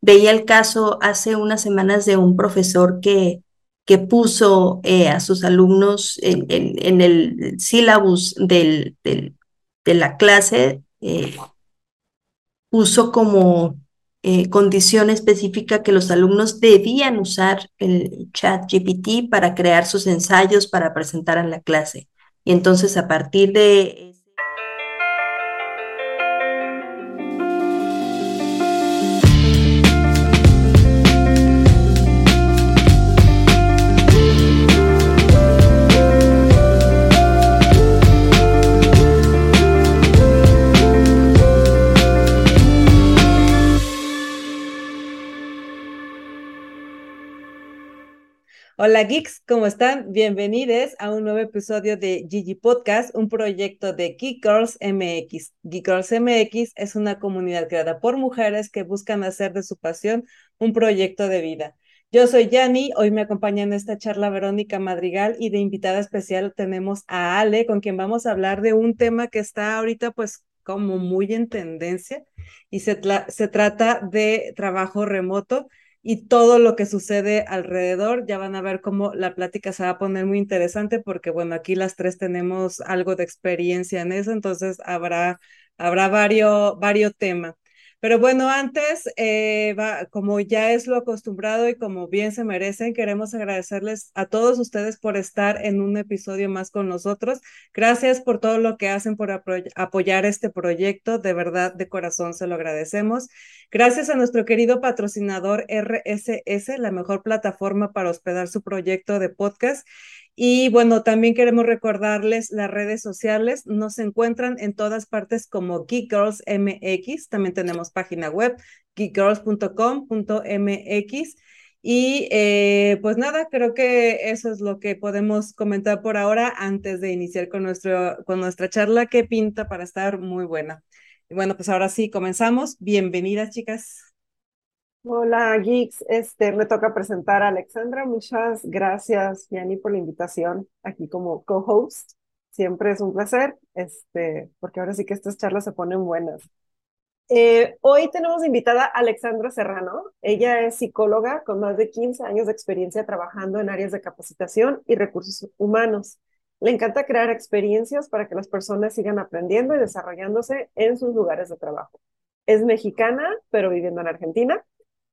veía el caso hace unas semanas de un profesor que, que puso eh, a sus alumnos en, el sílabus de la clase, eh, puso como eh, condición específica que los alumnos debían usar el chat GPT para crear sus ensayos para presentar en la clase. Y entonces a partir de Hola geeks, ¿cómo están? Bienvenidos a un nuevo episodio de Gigi Podcast, un proyecto de Geek Girls MX. Geek Girls MX es una comunidad creada por mujeres que buscan hacer de su pasión un proyecto de vida. Yo soy Yani, hoy me acompaña en esta charla Verónica Madrigal y de invitada especial tenemos a Ale, con quien vamos a hablar de un tema que está ahorita pues como muy en tendencia y se, se trata de trabajo remoto y todo lo que sucede alrededor. Ya van a ver cómo la plática se va a poner muy interesante porque, bueno, aquí las tres tenemos algo de experiencia en eso, entonces habrá, habrá varios, varios temas. Pero bueno, antes, eh, como ya es lo acostumbrado y como bien se merecen, queremos agradecerles a todos ustedes por estar en un episodio más con nosotros. Gracias por todo lo que hacen por apoyar este proyecto. De verdad, de corazón se lo agradecemos. Gracias a nuestro querido patrocinador RSS, la mejor plataforma para hospedar su proyecto de podcast. Y bueno, también queremos recordarles las redes sociales. Nos encuentran en todas partes como Geek Girls MX. También tenemos página web geekgirls.com.mx. Y eh, pues nada, creo que eso es lo que podemos comentar por ahora antes de iniciar con, nuestro, con nuestra charla que pinta para estar muy buena. Y bueno, pues ahora sí, comenzamos. Bienvenidas, chicas. Hola, Geeks. Este, me toca presentar a Alexandra. Muchas gracias, Yani, por la invitación aquí como co-host. Siempre es un placer, este, porque ahora sí que estas charlas se ponen buenas. Eh, hoy tenemos invitada a Alexandra Serrano. Ella es psicóloga con más de 15 años de experiencia trabajando en áreas de capacitación y recursos humanos. Le encanta crear experiencias para que las personas sigan aprendiendo y desarrollándose en sus lugares de trabajo. Es mexicana, pero viviendo en Argentina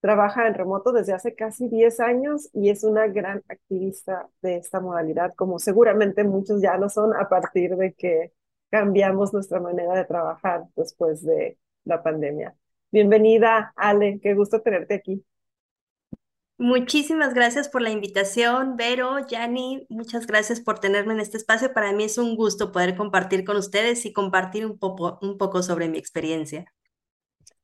trabaja en remoto desde hace casi 10 años y es una gran activista de esta modalidad, como seguramente muchos ya lo son a partir de que cambiamos nuestra manera de trabajar después de la pandemia. Bienvenida, Ale, qué gusto tenerte aquí. Muchísimas gracias por la invitación, Vero, Yani, muchas gracias por tenerme en este espacio. Para mí es un gusto poder compartir con ustedes y compartir un poco, un poco sobre mi experiencia.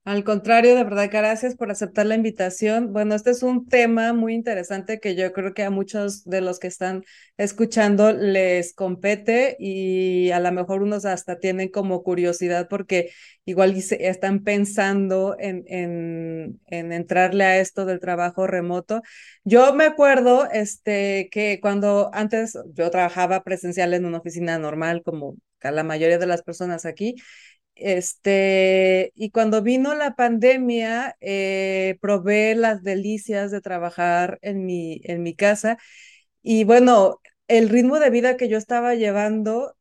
Al contrario, de verdad, gracias por aceptar la invitación. Bueno, este es un tema muy interesante que yo creo que a muchos de los que están escuchando les compete y a lo mejor unos hasta tienen como curiosidad porque igual están pensando en, en, en entrarle a esto del trabajo remoto. Yo me acuerdo este, que cuando antes yo trabajaba presencial en una oficina normal, como la mayoría de las personas aquí, este, y cuando vino la pandemia, eh, probé las delicias de trabajar en mi, en mi casa. Y bueno, el ritmo de vida que yo estaba llevando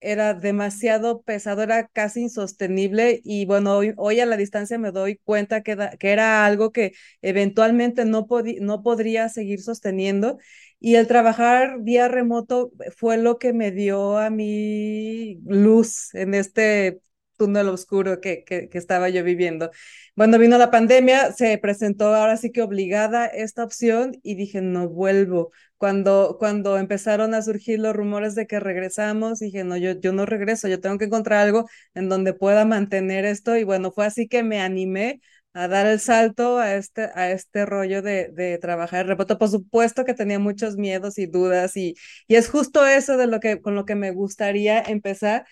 era demasiado pesado, era casi insostenible y bueno, hoy, a la distancia me doy cuenta que, que era algo que eventualmente no, no podría seguir sosteniendo y el trabajar vía remoto fue lo que me dio a mi luz en este túnel oscuro que, que, estaba yo viviendo. Cuando vino la pandemia, se presentó ahora sí que obligada esta opción y dije, no vuelvo. Cuando, cuando empezaron a surgir los rumores de que regresamos, dije, no, yo, yo no regreso, yo tengo que encontrar algo en donde pueda mantener esto. Y bueno, fue así que me animé a dar el salto a este, a este rollo de, de trabajar remoto. Por supuesto que tenía muchos miedos y dudas y, y es justo eso de lo que, con lo que me gustaría empezar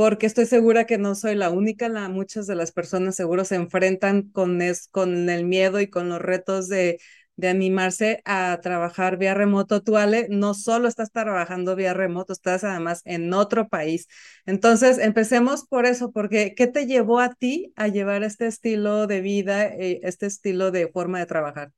porque estoy segura que no soy la única, muchas de las personas seguro se enfrentan con, el miedo y con los retos de, de animarse a trabajar vía remoto. Tú, Ale, no solo estás trabajando vía remoto, estás además en otro país. Entonces, empecemos por eso, porque ¿qué te llevó a ti a llevar este estilo de vida, eh, este estilo de forma de trabajar?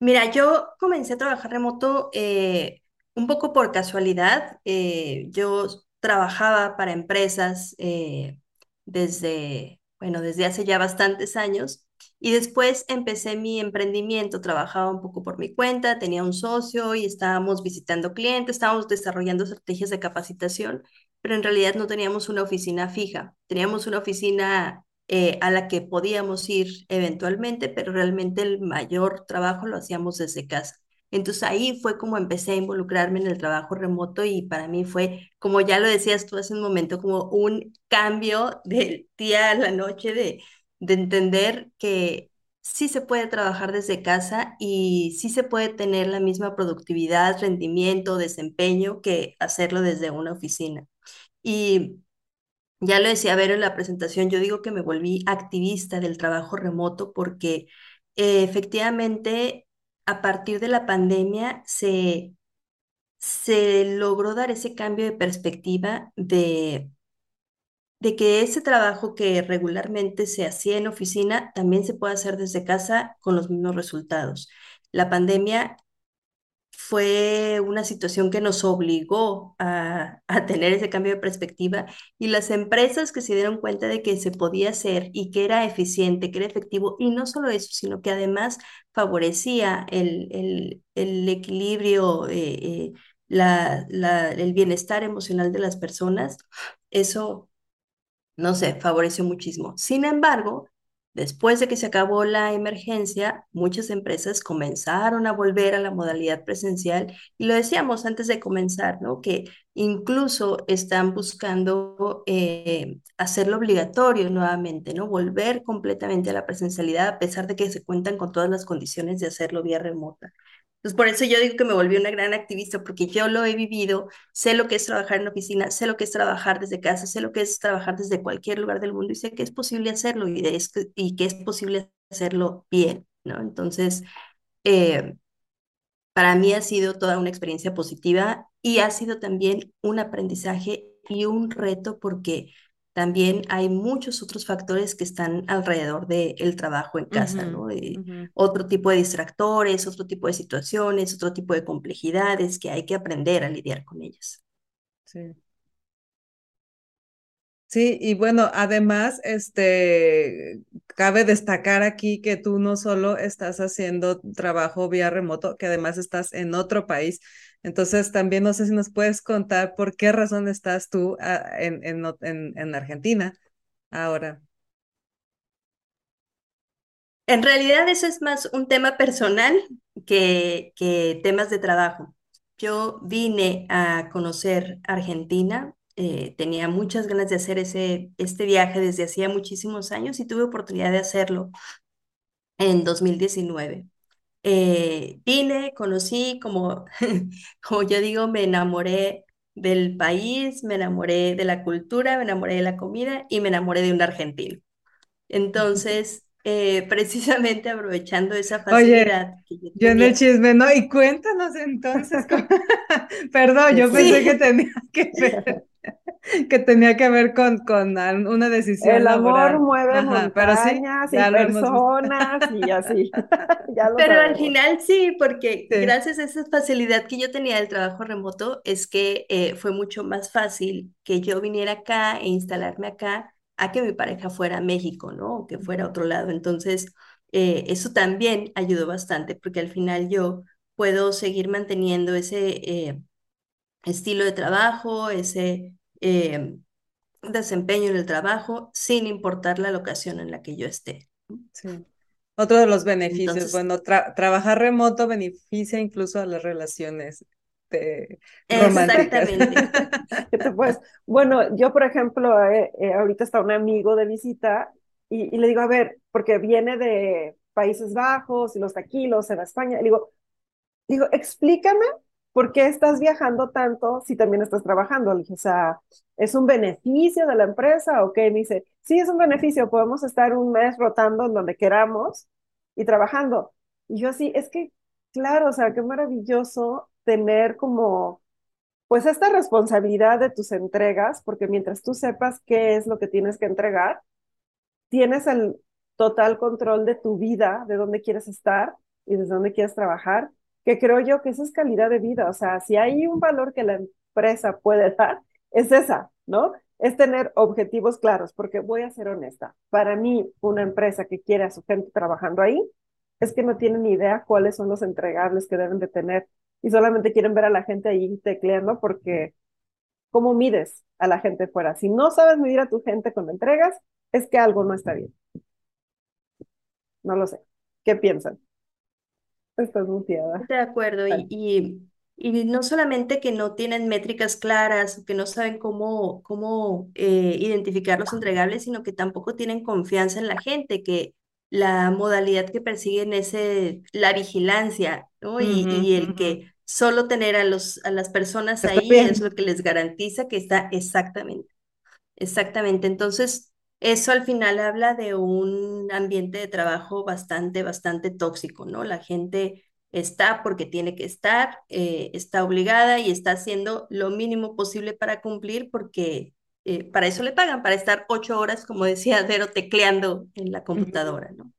Mira, yo comencé a trabajar remoto eh, un poco por casualidad. Eh, yo trabajaba para empresas eh, desde, bueno, desde hace ya bastantes años y después empecé mi emprendimiento, trabajaba un poco por mi cuenta, tenía un socio y estábamos visitando clientes, estábamos desarrollando estrategias de capacitación, pero en realidad no teníamos una oficina fija, teníamos una oficina eh, a la que podíamos ir eventualmente, pero realmente el mayor trabajo lo hacíamos desde casa. Entonces ahí fue como empecé a involucrarme en el trabajo remoto y para mí fue, como ya lo decías tú hace un momento, como un cambio del día a la noche de, de entender que sí se puede trabajar desde casa y sí se puede tener la misma productividad, rendimiento, desempeño que hacerlo desde una oficina. Y ya lo decía Vero en la presentación, yo digo que me volví activista del trabajo remoto porque eh, efectivamente a partir de la pandemia se, se logró dar ese cambio de perspectiva de, de que ese trabajo que regularmente se hacía en oficina también se puede hacer desde casa con los mismos resultados. La pandemia fue una situación que nos obligó a, tener ese cambio de perspectiva y las empresas que se dieron cuenta de que se podía hacer y que era eficiente, que era efectivo, y no solo eso, sino que además favorecía el, el, equilibrio, eh, eh, la, la, el bienestar emocional de las personas, eso, no sé, favoreció muchísimo. Sin embargo, Después de que se acabó la emergencia, muchas empresas comenzaron a volver a la modalidad presencial y lo decíamos antes de comenzar, ¿no? Que incluso están buscando eh, hacerlo obligatorio nuevamente, ¿no? Volver completamente a la presencialidad a pesar de que se cuentan con todas las condiciones de hacerlo vía remota. Entonces, por eso yo digo que me volví una gran activista, porque yo lo he vivido, sé lo que es trabajar en oficina, sé lo que es trabajar desde casa, sé lo que es trabajar desde cualquier lugar del mundo y sé que es posible hacerlo y, y que es posible hacerlo bien, ¿no? Entonces, eh, para mí ha sido toda una experiencia positiva y ha sido también un aprendizaje y un reto porque también hay muchos otros factores que están alrededor del trabajo en casa, ¿no? Otro tipo de distractores, otro tipo de situaciones, otro tipo de complejidades que hay que aprender a lidiar con ellas. Sí. Sí, y bueno, además, este, cabe destacar aquí que tú no solo estás haciendo trabajo vía remoto, que además estás en otro país. Entonces, también no sé si nos puedes contar por qué razón estás tú ah, en, en, en, Argentina ahora. En realidad eso es más un tema personal que, que temas de trabajo. Yo vine a conocer Argentina eh, tenía muchas ganas de hacer ese, este viaje desde hacía muchísimos años y tuve oportunidad de hacerlo en 2019. Eh, vine, conocí, como, como yo digo, me enamoré del país, me enamoré de la cultura, me enamoré de la comida y me enamoré de un argentino. Entonces, eh, precisamente aprovechando esa facilidad. Oye, yo, en el chisme, ¿no? Y cuéntanos entonces, perdón, yo pensé que tenía que ver. que tenía que ver con, con una decisión. El amor mueve montañas y personas y así. pero al final sí, porque gracias a esa facilidad que yo tenía del trabajo remoto, es que eh, fue mucho más fácil que yo viniera acá e instalarme acá a que mi pareja fuera a México, ¿no? O que fuera a otro lado. Entonces, eh, eso también ayudó bastante, porque al final yo puedo seguir manteniendo ese eh, estilo de trabajo, ese eh, desempeño en el trabajo, sin importar la locación en la que yo esté. Sí. Otro de los beneficios, bueno, trabajar remoto beneficia incluso a las relaciones de Exactamente. pues, bueno, yo por ejemplo, eh, eh, ahorita está un amigo de visita y, y, le digo, a ver, porque viene de Países Bajos y los taquilos en España, le digo, digo, explícame ¿por qué estás viajando tanto si también estás trabajando? Le dije, o sea, ¿es un beneficio de la empresa o qué? Me dice, sí, es un beneficio, podemos estar un mes rotando en donde queramos y trabajando. Y yo así, es que, claro, o sea, qué maravilloso tener como, pues esta responsabilidad de tus entregas, porque mientras tú sepas qué es lo que tienes que entregar, tienes el total control de tu vida, de dónde quieres estar y desde dónde quieres trabajar, que creo yo que esa es calidad de vida. O sea, si hay un valor que la empresa puede dar, es esa, ¿no? Es tener objetivos claros, porque voy a ser honesta. Para mí, una empresa que quiere a su gente trabajando ahí, es que no tienen ni idea cuáles son los entregables que deben de tener y solamente quieren ver a la gente ahí tecleando porque ¿cómo mides a la gente fuera? Si no sabes medir a tu gente con entregas, es que algo no está bien. No lo sé. ¿Qué piensan? Estás muteada. De acuerdo. Y, y, y, no solamente que no tienen métricas claras, que no saben cómo, cómo eh, identificar los entregables, sino que tampoco tienen confianza en la gente, que la modalidad que persiguen es eh, la vigilancia, ¿no? Y, y el que solo tener a, los, a las personas ahí es lo que les garantiza que está exactamente. Exactamente. Entonces, eso al final habla de un ambiente de trabajo bastante, bastante tóxico, ¿no? La gente está porque tiene que estar, eh, está obligada y está haciendo lo mínimo posible para cumplir porque eh, para eso le pagan, para estar ocho horas, como decía Cero, tecleando en la computadora, ¿no?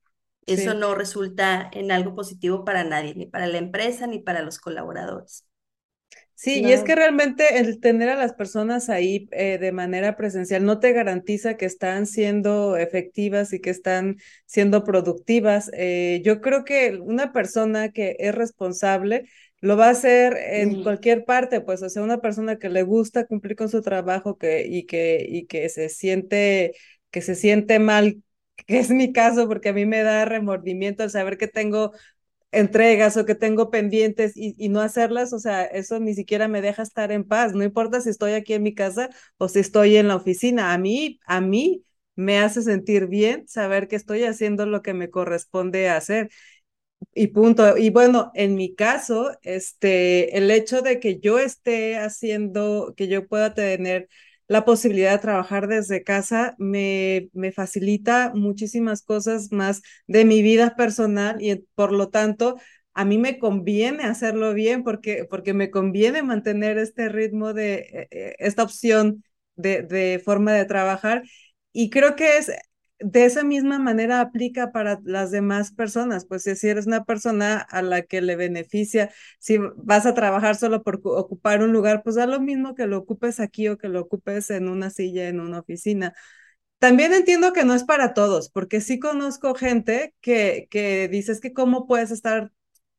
Eso no resulta en algo positivo para nadie, ni para la empresa, ni para los colaboradores. Sí, y es que realmente el tener a las personas ahí eh, de manera presencial no te garantiza que están siendo efectivas y que están siendo productivas. Eh, yo creo que una persona que es responsable lo va a hacer en cualquier parte, pues, o sea, una persona que le gusta cumplir con su trabajo que, y, que, y que se siente, que se siente mal, que es mi caso, porque a mí me da remordimiento al saber que tengo entregas o que tengo pendientes y, no hacerlas, o sea, eso ni siquiera me deja estar en paz, no importa si estoy aquí en mi casa o si estoy en la oficina, a mí, a mí me hace sentir bien saber que estoy haciendo lo que me corresponde hacer. Y punto. Y bueno, en mi caso, este, el hecho de que yo esté haciendo, que yo pueda tener la posibilidad de trabajar desde casa me, me facilita muchísimas cosas más de mi vida personal y por lo tanto a mí me conviene hacerlo bien porque, porque me conviene mantener este ritmo de eh, eh, esta opción de, de forma de trabajar. Y creo que es de esa misma manera aplica para las demás personas, pues si eres una persona a la que le beneficia, si vas a trabajar solo por ocupar un lugar, pues da lo mismo que lo ocupes aquí o que lo ocupes en una silla, en una oficina. También entiendo que no es para todos, porque sí conozco gente que, que dices que cómo puedes estar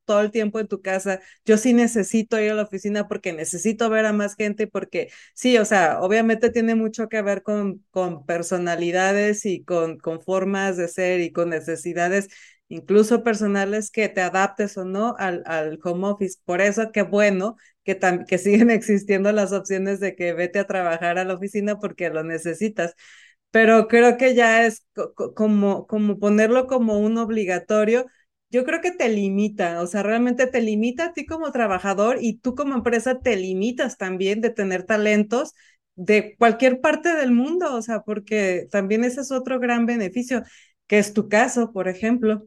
todo el tiempo en tu casa. Yo sí necesito ir a la oficina porque necesito ver a más gente, porque sí, o sea, obviamente tiene mucho que ver con, con personalidades y con, con formas de ser y con necesidades incluso personales que te adaptes o no al, al home office. Por eso, qué bueno que, que siguen existiendo las opciones de que vete a trabajar a la oficina porque lo necesitas. Pero creo que ya es como, como ponerlo como un obligatorio yo creo que te limita, o sea, realmente te limita a ti como trabajador y tú como empresa te limitas también de tener talentos de cualquier parte del mundo, o sea, porque también ese es otro gran beneficio, que es tu caso, por ejemplo.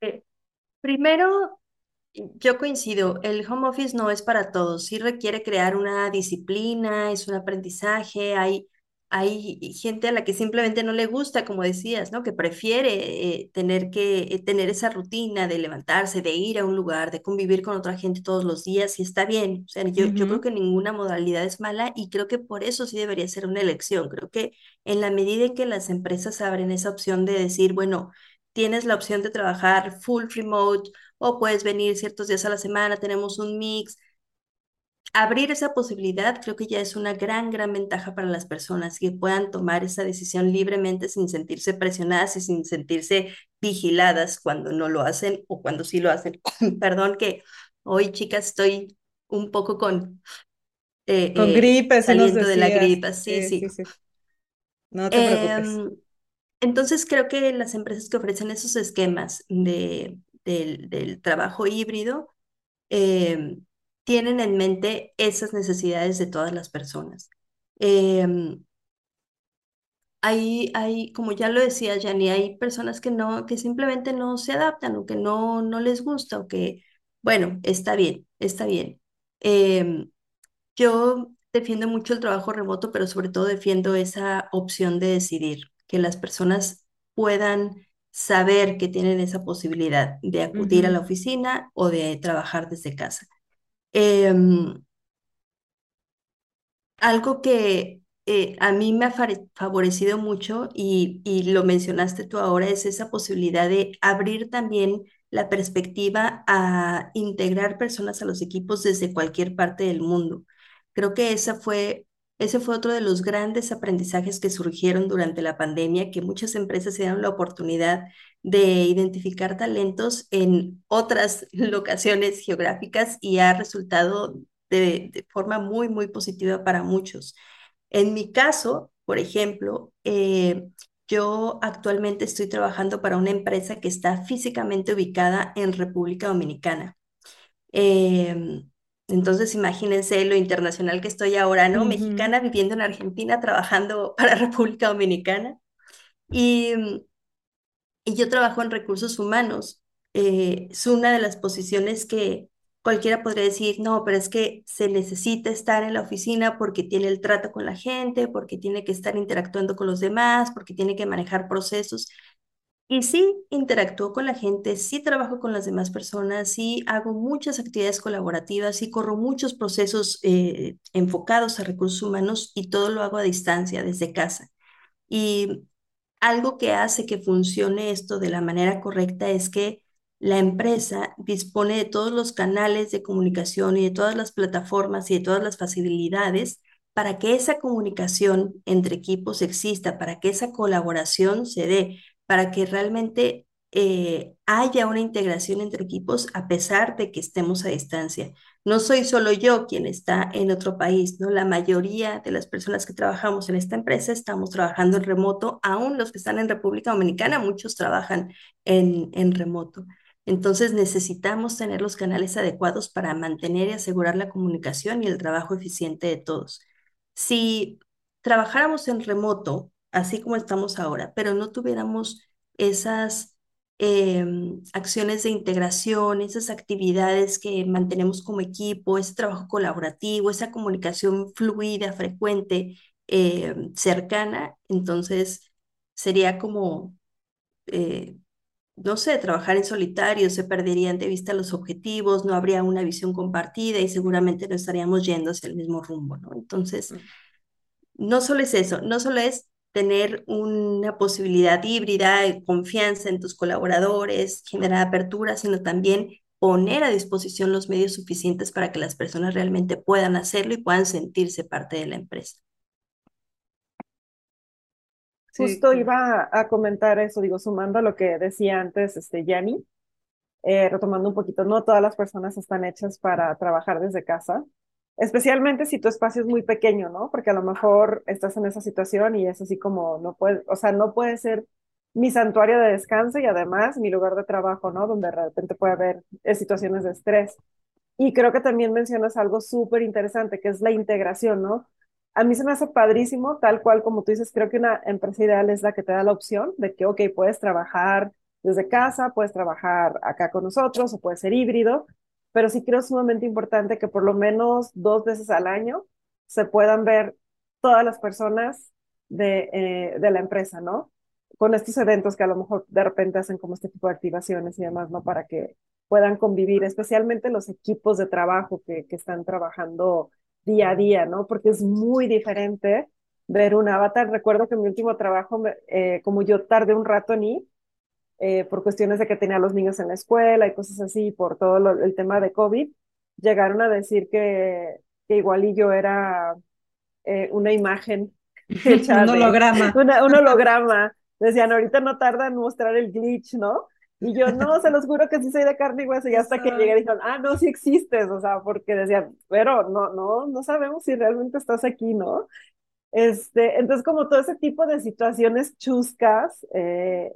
Eh, primero, yo coincido, el home office no es para todos, sí requiere crear una disciplina, es un aprendizaje, hay hay gente a la que simplemente no le gusta, como decías, ¿no? Que prefiere eh, tener que eh, tener esa rutina de levantarse, de ir a un lugar, de convivir con otra gente todos los días y está bien. O sea, yo, yo creo que ninguna modalidad es mala y creo que por eso sí debería ser una elección. Creo que en la medida en que las empresas abren esa opción de decir, bueno, tienes la opción de trabajar full remote o puedes venir ciertos días a la semana, tenemos un mix abrir esa posibilidad creo que ya es una gran, gran ventaja para las personas que puedan tomar esa decisión libremente sin sentirse presionadas y sin sentirse vigiladas cuando no lo hacen o cuando sí lo hacen. Perdón que hoy, chicas, estoy un poco con... Eh, con eh, gripe, saliendo de la gripe, sí, sí. No te preocupes. Em, entonces creo que las empresas que ofrecen esos esquemas de, del, del trabajo híbrido eh, tienen en mente esas necesidades de todas las personas. Em, hay, hay, como ya lo decía Yanni, hay personas que no, que simplemente no se adaptan o que no, no les gusta o que, bueno, está bien, está bien. Em, yo defiendo mucho el trabajo remoto, pero sobre todo defiendo esa opción de decidir, que las personas puedan saber que tienen esa posibilidad de acudir a la oficina o de trabajar desde casa. Em, algo que eh, a mí me ha favorecido mucho y, y lo mencionaste tú ahora es esa posibilidad de abrir también la perspectiva a integrar personas a los equipos desde cualquier parte del mundo. Creo que esa fue, ese fue otro de los grandes aprendizajes que surgieron durante la pandemia, que muchas empresas se dieron la oportunidad de identificar talentos en otras locaciones geográficas y ha resultado de, forma muy, muy positiva para muchos. En mi caso, por ejemplo, eh, yo actualmente estoy trabajando para una empresa que está físicamente ubicada en República Dominicana. Em, entonces, imagínense lo internacional que estoy ahora, ¿no? Mexicana viviendo en Argentina, trabajando para República Dominicana. Y, y yo trabajo en recursos humanos. Eh, es una de las posiciones que cualquiera podría decir, no, pero es que se necesita estar en la oficina porque tiene el trato con la gente, porque tiene que estar interactuando con los demás, porque tiene que manejar procesos. Y sí interactúo con la gente, sí trabajo con las demás personas, sí hago muchas actividades colaborativas, sí corro muchos procesos eh, enfocados a recursos humanos y todo lo hago a distancia, desde casa. Y algo que hace que funcione esto de la manera correcta es que la empresa dispone de todos los canales de comunicación y de todas las plataformas y de todas las facilidades para que esa comunicación entre equipos exista, para que esa colaboración se dé, para que realmente eh, haya una integración entre equipos a pesar de que estemos a distancia. No soy solo yo quien está en otro país, ¿no? La mayoría de las personas que trabajamos en esta empresa estamos trabajando en remoto, aún los que están en República Dominicana, muchos trabajan en, en remoto. Entonces necesitamos tener los canales adecuados para mantener y asegurar la comunicación y el trabajo eficiente de todos. Si trabajáramos en remoto, así como estamos ahora, pero no tuviéramos esas em, acciones de integración, esas actividades que mantenemos como equipo, ese trabajo colaborativo, esa comunicación fluida, frecuente, em, cercana, entonces sería como eh, no sé, trabajar en solitario, se perderían de vista los objetivos, no habría una visión compartida y seguramente no estaríamos yendo hacia el mismo rumbo, ¿no? Entonces, mm. no solo es eso, no solo es tener una posibilidad híbrida de confianza en tus colaboradores, generar apertura, sino también poner a disposición los medios suficientes para que las personas realmente puedan hacerlo y puedan sentirse parte de la empresa. Justo iba a comentar eso, digo, sumando a lo que decía antes este Yanni, eh, retomando un poquito, no todas las personas están hechas para trabajar desde casa, especialmente si tu espacio es muy pequeño, ¿no? Porque a lo mejor estás en esa situación y es así como no puede, o sea, no puede ser mi santuario de descanso y además mi lugar de trabajo, ¿no? Donde de repente puede haber eh, situaciones de estrés. Y creo que también mencionas algo súper interesante, que es la integración, ¿no? a mí se me hace padrísimo, tal cual como tú dices, creo que una empresa ideal es la que te da la opción de que, ok, puedes trabajar desde casa, puedes trabajar acá con nosotros o puede ser híbrido, pero sí creo sumamente importante que por lo menos dos veces al año se puedan ver todas las personas de, eh, de la empresa, ¿no? Con estos eventos que a lo mejor de repente hacen como este tipo de activaciones y demás, ¿no? Para que puedan convivir, especialmente los equipos de trabajo que, que están trabajando día a día, ¿no? Porque es muy diferente ver un avatar. Recuerdo que en mi último trabajo, eh, como yo tardé un rato en ir, eh, por cuestiones de que tenía a los niños en la escuela y cosas así, por todo el tema de COVID, llegaron a decir que, que igual y yo era eh, una imagen. un holograma. un holograma. Decían, ahorita no tarda en mostrar el glitch, ¿no? Y yo, no, se los juro que sí soy de carne y hueso. Y hasta que llegué dijeron, ah, no, sí existes. O sea, porque decían, pero no, no, no sabemos si realmente estás aquí, ¿no? Este, entonces, como todo ese tipo de situaciones chuscas, eh,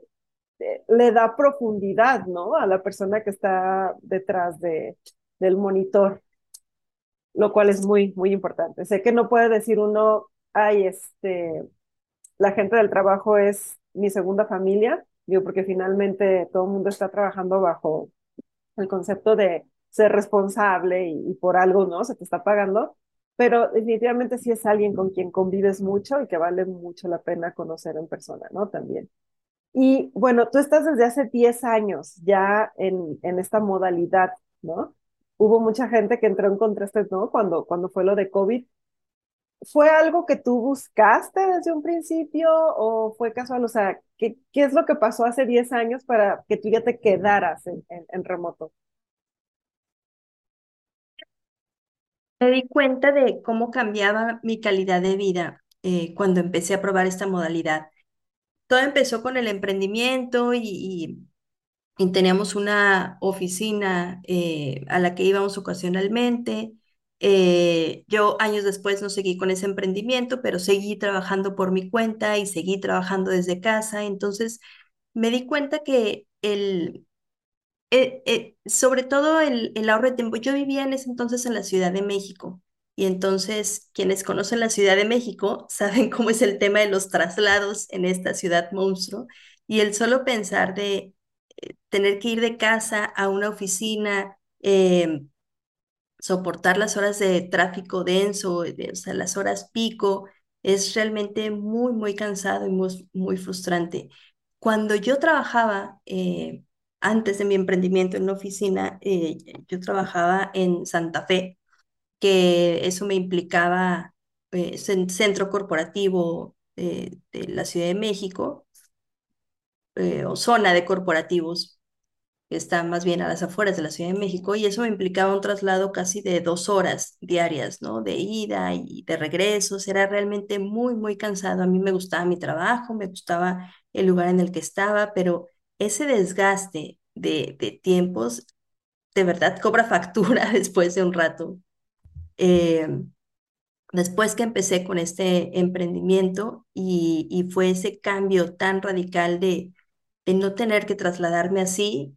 le da profundidad, ¿no? A la persona que está detrás de, del monitor, lo cual es muy, muy importante. Sé que no puede decir uno, ay, este, la gente del trabajo es mi segunda familia, digo, porque finalmente todo el mundo está trabajando bajo el concepto de ser responsable y, por algo, ¿no? Se te está pagando, pero definitivamente sí es alguien con quien convives mucho y que vale mucho la pena conocer en persona, ¿no? También. Y bueno, tú estás desde hace 10 años ya en, en esta modalidad, ¿no? Hubo mucha gente que entró en contraste, ¿no? Cuando, cuando fue lo de COVID. ¿Fue algo que tú buscaste desde un principio o fue casual? O sea, ¿qué, qué es lo que pasó hace 10 años para que tú ya te quedaras en, en, en remoto? Me di cuenta de cómo cambiaba mi calidad de vida eh, cuando empecé a probar esta modalidad. Todo empezó con el emprendimiento y, teníamos una oficina eh, a la que íbamos ocasionalmente. Eh, yo años después no seguí con ese emprendimiento, pero seguí trabajando por mi cuenta y seguí trabajando desde casa. Entonces me di cuenta que el, eh, sobre todo el, el ahorro de tiempo. Yo vivía en ese entonces en la Ciudad de México y entonces quienes conocen la Ciudad de México saben cómo es el tema de los traslados en esta ciudad monstruo y el solo pensar de eh, tener que ir de casa a una oficina, eh, soportar las horas de tráfico denso, de, o sea, las horas pico, es realmente muy, muy cansado y muy, muy frustrante. Cuando yo trabajaba eh, antes de mi emprendimiento en una oficina, eh, yo trabajaba en Santa Fe, que eso me implicaba eh, centro corporativo eh, de la Ciudad de México, eh, o zona de corporativos, que está más bien a las afueras de la Ciudad de México, y eso me implicaba un traslado casi de dos horas diarias, ¿no? De ida y de regresos, era realmente muy, muy cansado. A mí me gustaba mi trabajo, me gustaba el lugar en el que estaba, pero ese desgaste de, de tiempos de verdad cobra factura después de un rato. Eh, después que empecé con este emprendimiento y, y, fue ese cambio tan radical de, de no tener que trasladarme así,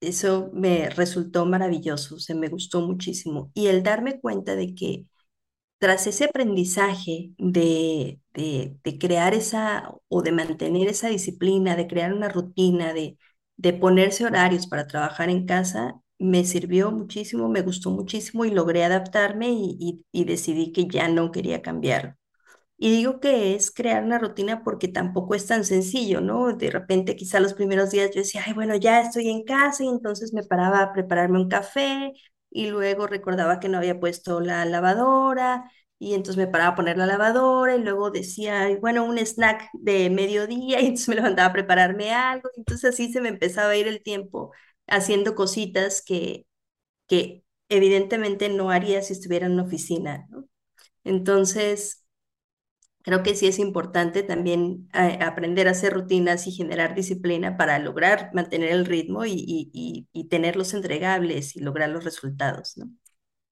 eso me resultó maravilloso, se me gustó muchísimo. Y el darme cuenta de que tras ese aprendizaje de, de, de, crear esa o de mantener esa disciplina, de crear una rutina, de, de ponerse horarios para trabajar en casa, me sirvió muchísimo, me gustó muchísimo y logré adaptarme y, decidí que ya no quería cambiar. Y digo que es crear una rutina porque tampoco es tan sencillo, ¿no? De repente, quizá los primeros días yo decía, ay, bueno, ya estoy en casa y entonces me paraba a prepararme un café y luego recordaba que no había puesto la lavadora y entonces me paraba a poner la lavadora y luego decía, bueno, un snack de mediodía y entonces me levantaba a prepararme algo, entonces así se me empezaba a ir el tiempo haciendo cositas que, que evidentemente no haría si estuviera en una oficina, ¿no? Entonces, creo que sí es importante también eh, aprender a hacer rutinas y generar disciplina para lograr mantener el ritmo y, y, y, entregables y lograr los resultados, ¿no?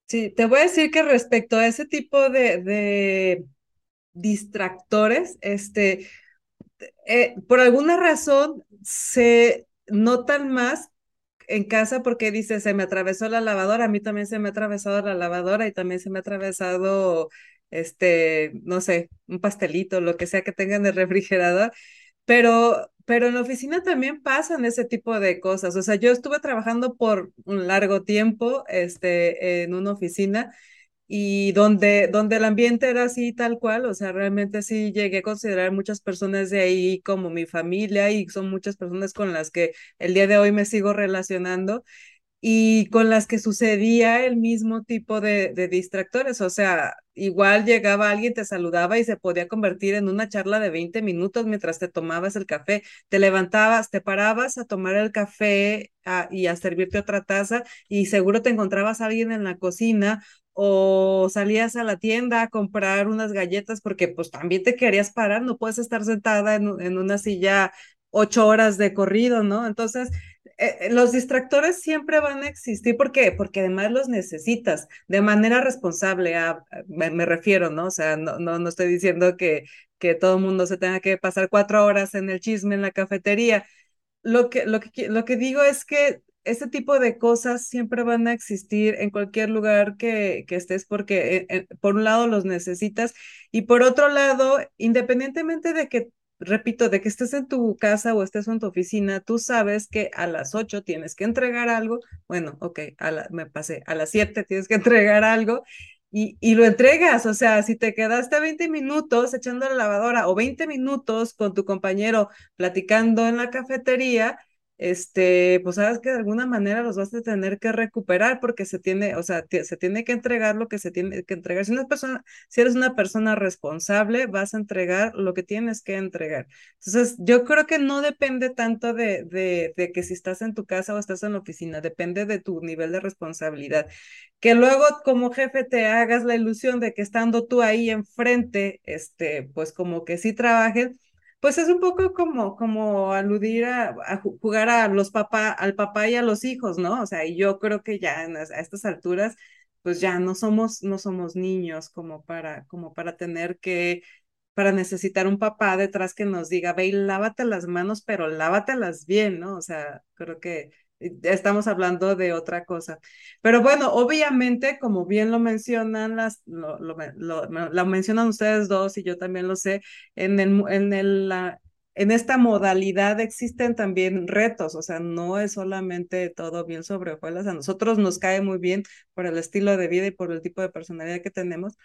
Sí, te voy a decir que respecto a ese tipo de, de distractores, este, eh, por alguna razón se notan más en casa porque dice, se me atravesó la lavadora, a mí también se me ha atravesado la lavadora y también se me ha atravesado, este, no sé, un pastelito, lo que sea que tengan en el refrigerador, pero pero en la oficina también pasan ese tipo de cosas. O sea, yo estuve trabajando por un largo tiempo este, en una oficina y donde, donde el ambiente era así tal cual, o sea, realmente sí llegué a considerar muchas personas de ahí como mi familia y son muchas personas con las que el día de hoy me sigo relacionando y con las que sucedía el mismo tipo de, de, distractores. O sea, igual llegaba alguien, te saludaba y se podía convertir en una charla de 20 minutos mientras te tomabas el café. Te levantabas, te parabas a tomar el café a, y a servirte otra taza y seguro te encontrabas a alguien en la cocina o salías a la tienda a comprar unas galletas porque pues también te querías parar, no puedes estar sentada en, en una silla ocho horas de corrido, ¿no? Entonces, eh, los distractores siempre van a existir. ¿Por? Porque además los necesitas de manera responsable, a, me, me, refiero, ¿no? O sea, no, no, no estoy diciendo que, que todo el mundo se tenga que pasar cuatro horas en el chisme en la cafetería. Lo que, lo que, lo que digo es que ese tipo de cosas siempre van a existir en cualquier lugar que, que estés porque eh, eh, por un lado los necesitas y por otro lado, independientemente de que, repito, de que estés en tu casa o estés en tu oficina, tú sabes que a las 8 tienes que entregar algo. Bueno, ok, a la, me pasé, a las 7 tienes que entregar algo y, y, lo entregas. O sea, si te quedaste 20 minutos echando la lavadora o 20 minutos con tu compañero platicando en la cafetería, este, pues sabes que de alguna manera los vas a tener que recuperar porque se tiene, o sea, se tiene que entregar lo que se tiene que entregar. Si una persona, si eres una persona responsable, vas a entregar lo que tienes que entregar. Entonces, yo creo que no depende tanto de, de, de que si estás en tu casa o estás en la oficina, depende de tu nivel de responsabilidad. Que luego como jefe te hagas la ilusión de que estando tú ahí enfrente, este, pues como que sí trabajes pues es un poco como, como aludir a, jugar a los papá, al papá y a los hijos, ¿no? O sea, yo creo que ya a estas alturas, pues ya no somos, no somos niños como para, como para tener que, para necesitar un papá detrás que nos diga, ve y lávate las manos, pero lávatelas bien, ¿no? O sea, creo que estamos hablando de otra cosa. Pero bueno, obviamente, como bien lo mencionan, las, lo, lo, lo, mencionan ustedes dos y yo también lo sé, en, el, en, el, la, en esta modalidad existen también retos, o sea, no es solamente todo bien sobre hojuelas, a nosotros nos cae muy bien por el estilo de vida y por el tipo de personalidad que tenemos,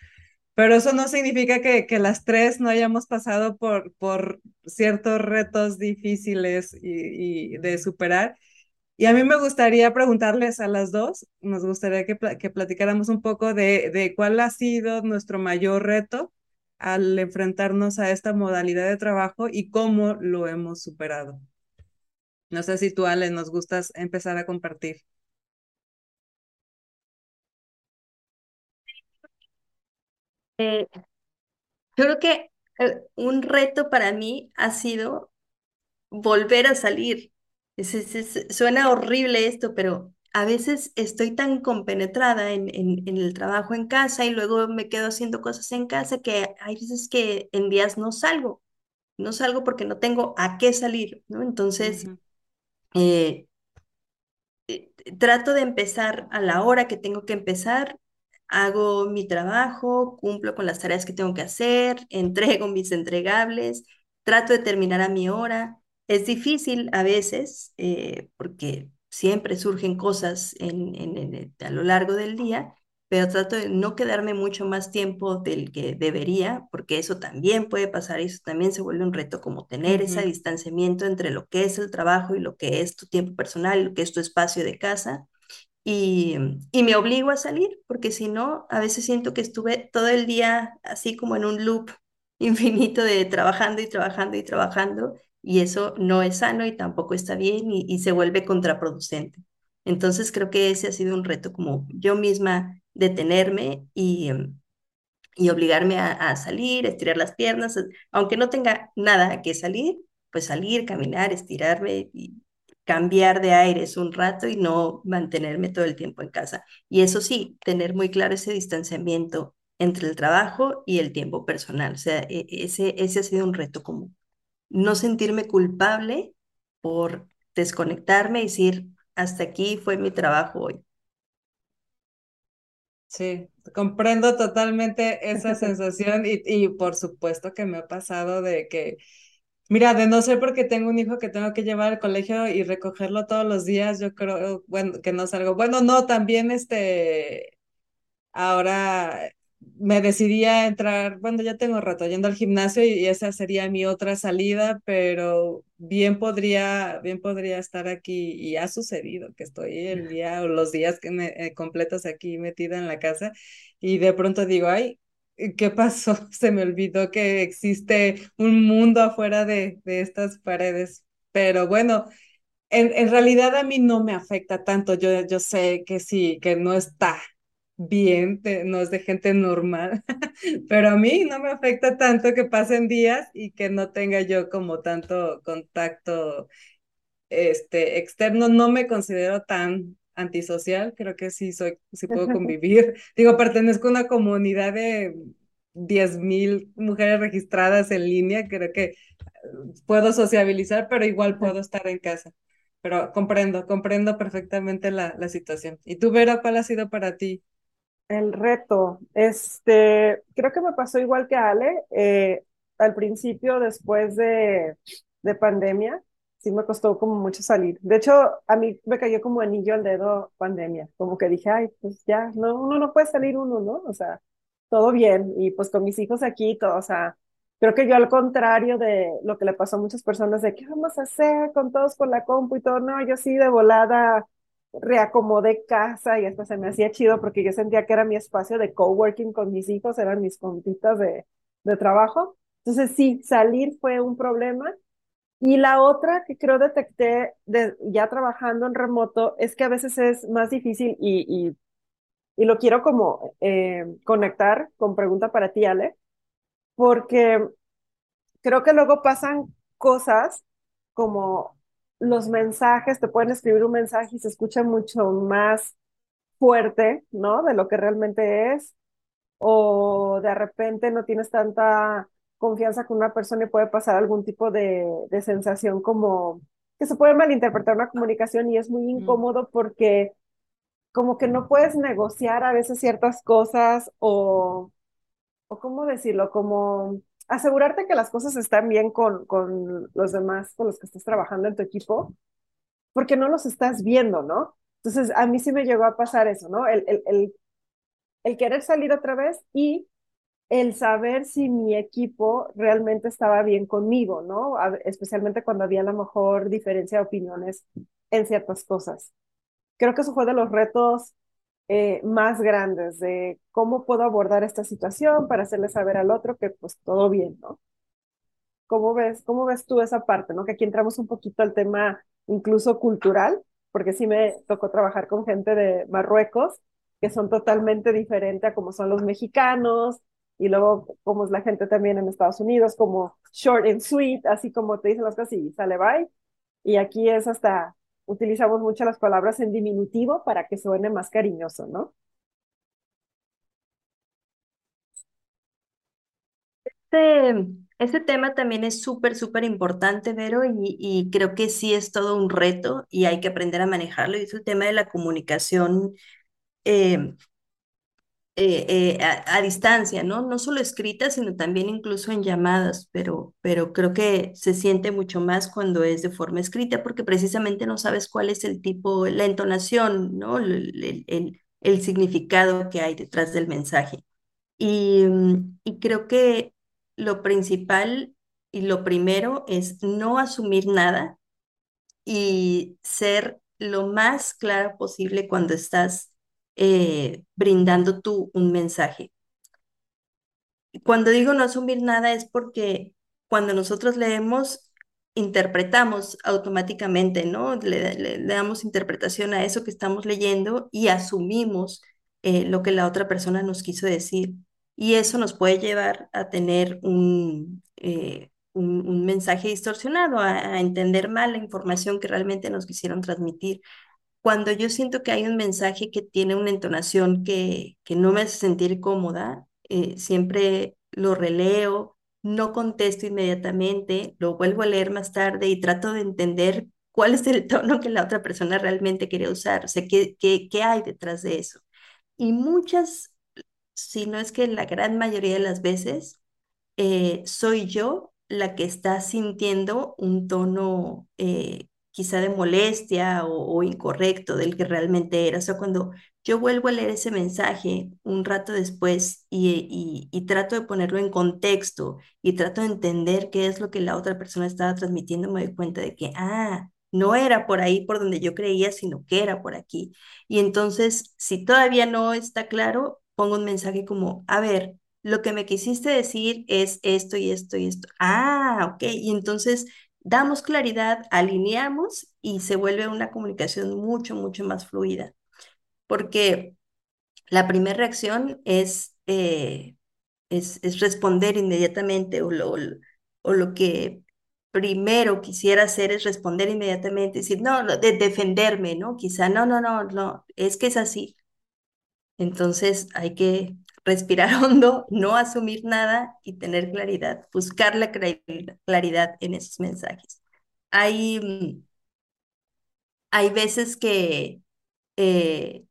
pero eso no significa que, que las tres no hayamos pasado por, por ciertos retos difíciles y, y de superar y a mí me gustaría preguntarles a las dos, nos gustaría que, que platicáramos un poco de, de cuál ha sido nuestro mayor reto al enfrentarnos a esta modalidad de trabajo y cómo lo hemos superado. No sé si tú, Ale, nos gustas empezar a compartir. Eh, yo creo que eh, un reto para mí ha sido volver a salir suena horrible esto, pero a veces estoy tan compenetrada en, en, el trabajo en casa y luego me quedo haciendo cosas en casa que hay veces que en días no salgo, no salgo porque no tengo a qué salir, ¿no? Entonces, eh, eh, trato de empezar a la hora que tengo que empezar, hago mi trabajo, cumplo con las tareas que tengo que hacer, entrego mis entregables, trato de terminar a mi hora es difícil a veces eh, porque siempre surgen cosas en, a lo largo del día, pero trato de no quedarme mucho más tiempo del que debería, porque eso también puede pasar y eso también se vuelve un reto, como tener ese distanciamiento entre lo que es el trabajo y lo que es tu tiempo personal, lo que es tu espacio de casa. Y, y me obligo a salir, porque si no, a veces siento que estuve todo el día así como en un loop infinito de trabajando y trabajando y trabajando y eso no es sano y tampoco está bien y, se vuelve contraproducente. Entonces creo que ese ha sido un reto como yo misma detenerme y, em, y obligarme a, salir, estirar las piernas, aunque no tenga nada que salir, pues salir, caminar, estirarme cambiar de aires un rato y no mantenerme todo el tiempo en casa. Y eso sí, tener muy claro ese distanciamiento entre el trabajo y el tiempo personal. O sea, e, ese, ese ha sido un reto común no sentirme culpable por desconectarme y decir, hasta aquí fue mi trabajo hoy. Sí, comprendo totalmente esa sensación y, y por supuesto que me ha pasado de que, mira, de no ser porque tengo un hijo que tengo que llevar al colegio y recogerlo todos los días, yo creo, bueno, que no salgo. Bueno, no, también este, ahora me decidí a entrar, bueno, ya tengo rato yendo al gimnasio y esa sería mi otra salida, pero bien podría, bien podría estar aquí y ha sucedido que estoy el día o los días que me eh, completos aquí metida en la casa y de pronto digo, ay, ¿qué pasó? Se me olvidó que existe un mundo afuera de, de estas paredes, pero bueno. En, en realidad a mí no me afecta tanto, yo, yo sé que sí, que no está bien, no es de gente normal, pero a mí no me afecta tanto que pasen días y que no tenga yo como tanto contacto este, externo. No me considero tan antisocial, creo que sí soy, sí puedo convivir. Digo, pertenezco a una comunidad de 10 mil mujeres registradas en línea, creo que puedo sociabilizar, pero igual puedo estar en casa. pero comprendo, comprendo perfectamente la, la situación. ¿Y tú, Vera, cuál ha sido para ti? El reto, este, creo que me pasó igual que Ale, eh, al principio, después de, de pandemia, sí me costó como mucho salir. De hecho, a mí me cayó como anillo al dedo pandemia, como que dije, ay, pues ya, no, uno no puede salir uno, ¿no? O sea, todo bien, y pues con mis hijos aquí, todo, o sea, creo que yo al contrario de lo que le pasó a muchas personas de qué vamos a hacer con todos con la compu y todo, no, yo sí de volada reacomodé casa y hasta se me hacía chido porque yo sentía que era mi espacio de coworking con mis hijos, eran mis contitas de, de trabajo. Entonces sí, salir fue un problema. Y la otra que creo detecté de, ya trabajando en remoto es que a veces es más difícil y, y, y lo quiero como eh, conectar con pregunta para ti, Ale, porque creo que luego pasan cosas como los mensajes, te pueden escribir un mensaje y se escucha mucho más fuerte, ¿no? De lo que realmente es, o de repente no tienes tanta confianza con una persona y puede pasar algún tipo de, de sensación como que se puede malinterpretar una comunicación y es muy incómodo porque como que no puedes negociar a veces ciertas cosas o, o cómo decirlo, como asegurarte que las cosas están bien con, con los demás, con los que estás trabajando en tu equipo, porque no los estás viendo, ¿no? Entonces, a mí sí me llegó a pasar eso, ¿no? El, el, el, querer salir otra vez y el saber si mi equipo realmente estaba bien conmigo, ¿no? especialmente cuando había a lo mejor diferencia de opiniones en ciertas cosas. Creo que eso fue de los retos eh, más grandes de cómo puedo abordar esta situación para hacerle saber al otro que pues todo bien, ¿no? ¿Cómo ves, cómo ves tú esa parte, ¿no? Que aquí entramos un poquito al tema incluso cultural, porque sí me tocó trabajar con gente de Marruecos que son totalmente diferentes a como son los mexicanos, y luego como es la gente también en Estados Unidos, como short and sweet, así como te dicen las cosas y sale bye. Y aquí es hasta utilizamos mucho las palabras en diminutivo para que suene más cariñoso, ¿no? Este, este tema también es súper, súper importante, Vero, y, creo que sí es todo un reto y hay que aprender a manejarlo. Y es el tema de la comunicación eh, eh, eh, a, distancia, ¿no? No solo escrita, sino también incluso en llamadas, pero, pero creo que se siente mucho más cuando es de forma escrita, porque precisamente no sabes cuál es el tipo, la entonación, ¿no? El, el, el significado que hay detrás del mensaje. Y, mm, y creo que lo principal y lo primero es no asumir nada y ser lo más claro posible cuando estás eh, brindando tú un mensaje. Cuando digo no asumir nada es porque cuando nosotros leemos, interpretamos automáticamente, ¿no? Le, damos interpretación a eso que estamos leyendo y asumimos eh, lo que la otra persona nos quiso decir. Y eso nos puede llevar a tener un, eh, un, mensaje distorsionado, a, entender mal la información que realmente nos quisieron transmitir cuando yo siento que hay un mensaje que tiene una entonación que, que no me hace sentir cómoda, eh, siempre lo releo, no contesto inmediatamente, lo vuelvo a leer más tarde y trato de entender cuál es el tono que la otra persona realmente quiere usar, o sea, qué, qué, qué hay detrás de eso. Y muchas, si no es que la gran mayoría de las veces, eh, soy yo la que está sintiendo un tono eh, quizá de molestia o, incorrecto del que realmente era. O sea, cuando yo vuelvo a leer ese mensaje un rato después y, y, trato de ponerlo en contexto y trato de entender qué es lo que la otra persona estaba transmitiendo, me doy cuenta de que, ah, no era por ahí por donde yo creía, sino que era por aquí. Y entonces, si todavía no está claro, pongo un mensaje como, a ver, lo que me quisiste decir es esto y esto y esto. Ah, ok. Y entonces damos claridad, alineamos y se vuelve una comunicación mucho, mucho más fluida. Porque la primera reacción es, eh, es, es, responder inmediatamente o lo, o lo que primero quisiera hacer es responder inmediatamente, decir, no, de defenderme, ¿no? Quizá, no, no, no, no, es que es así. Entonces hay que respirar hondo, no asumir nada y tener claridad, buscar la claridad en esos mensajes. Hay, mm, hay veces que, eh,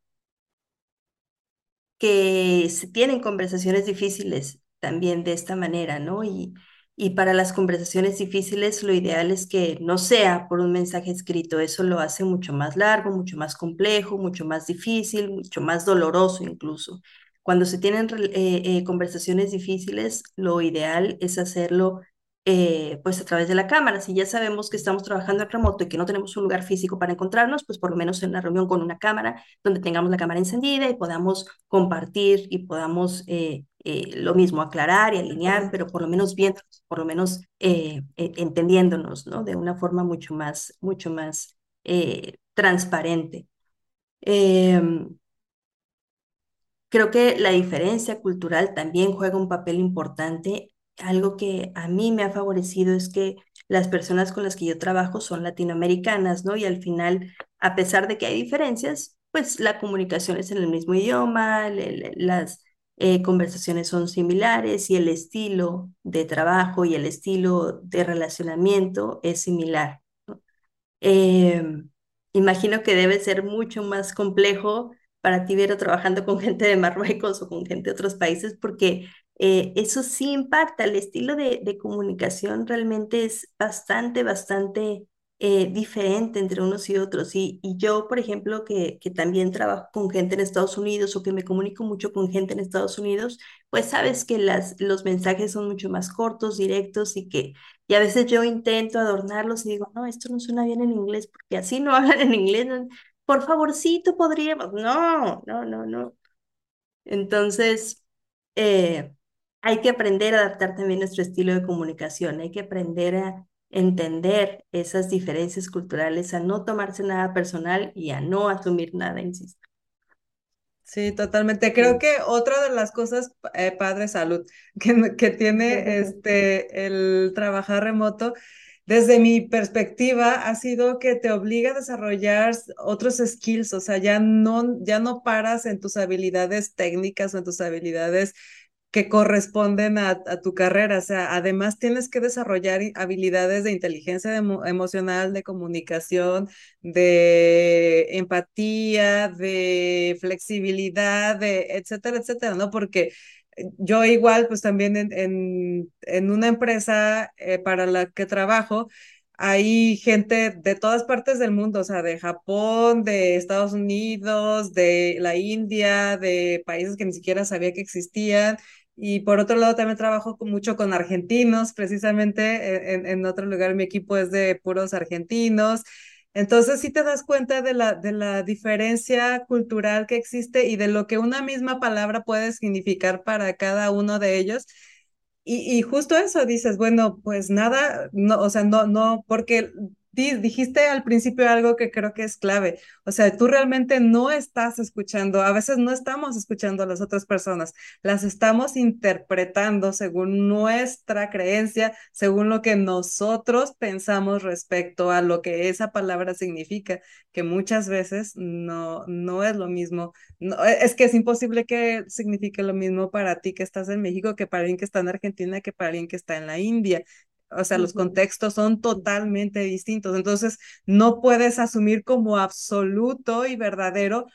que se tienen conversaciones difíciles también de esta manera, ¿no? Y, y para las conversaciones difíciles lo ideal es que no sea por un mensaje escrito, eso lo hace mucho más largo, mucho más complejo, mucho más difícil, mucho más doloroso incluso. Cuando se tienen eh, eh, conversaciones difíciles, lo ideal es hacerlo eh, pues a través de la cámara. Si ya sabemos que estamos trabajando en remoto y que no tenemos un lugar físico para encontrarnos, pues por lo menos en una reunión con una cámara donde tengamos la cámara encendida y podamos compartir y podamos eh, eh, lo mismo aclarar y alinear, pero por lo menos viendo, por lo menos entendiéndonos, ¿no? De una forma mucho más, mucho más transparente. Em, creo que la diferencia cultural también juega un papel importante algo que a mí me ha favorecido es que las personas con las que yo trabajo son latinoamericanas, ¿no? Y al final, a pesar de que hay diferencias, pues la comunicación es en el mismo idioma, las eh, conversaciones son similares y el estilo de trabajo y el estilo de relacionamiento es similar. Em, imagino que debe ser mucho más complejo para ti ver trabajando con gente de Marruecos o con gente de otros países porque eh, eso sí impacta, el estilo de, comunicación realmente es bastante, bastante eh, diferente entre unos y otros. Y, y yo, por ejemplo, que, que, también trabajo con gente en Estados Unidos o que me comunico mucho con gente en Estados Unidos, pues sabes que las, los mensajes son mucho más cortos, directos y que y a veces yo intento adornarlos y digo, no, esto no suena bien en inglés porque así no hablan en inglés. Por favorcito podríamos. No, no, no, no. Entonces, eh, hay que aprender a adaptar también nuestro estilo de comunicación, hay que aprender a entender esas diferencias culturales, a no tomarse nada personal y a no asumir nada, insisto. Sí, totalmente. Creo que otra de las cosas, eh, padre salud, que, que tiene este el trabajar remoto, desde mi perspectiva, ha sido que te obliga a desarrollar otros skills, o sea, ya no, ya no paras en tus habilidades técnicas o en tus habilidades que corresponden a, tu carrera. O sea, además tienes que desarrollar habilidades de inteligencia emocional, de comunicación, de empatía, de flexibilidad, de etcétera, etcétera, ¿no? Porque yo igual, pues también en, en, una empresa eh, para la que trabajo, hay gente de todas partes del mundo, o sea, de Japón, de Estados Unidos, de la India, de países que ni siquiera sabía que existían. Y por otro lado, también trabajo mucho con argentinos, precisamente e, en, en, otro lugar mi equipo es de puros argentinos. Entonces sí te das cuenta de la, de la diferencia cultural que existe y de lo que una misma palabra puede significar para cada uno de ellos. Y, y justo eso dices, bueno, pues nada, no, o sea, no, no, porque dijiste al principio algo que creo que es clave. O sea, tú realmente no estás escuchando, a veces no estamos escuchando a las otras personas, las estamos interpretando según nuestra creencia, según lo que nosotros pensamos respecto a lo que esa palabra significa, que muchas veces no, no es lo mismo. No, e, es que es imposible que signifique lo mismo para ti que estás en México que para alguien que está en Argentina, que para alguien que está en la India o sea, los contextos son totalmente distintos. Entonces, no puedes asumir como absoluto y verdadero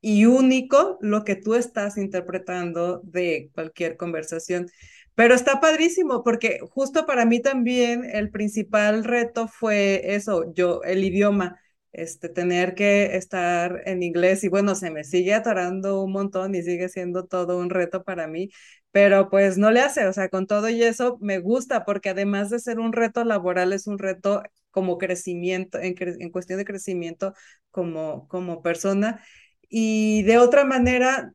y único lo que tú estás interpretando de cualquier conversación. Pero está padrísimo porque justo para mí también el principal reto fue eso, yo, el idioma este, tener que estar en inglés y bueno, se me sigue atorando un montón y sigue siendo todo un reto para mí, pero pues no le hace, o sea, con todo y eso me gusta porque además de ser un reto laboral es un reto como crecimiento, en, en cuestión de crecimiento como, como persona. Y de otra manera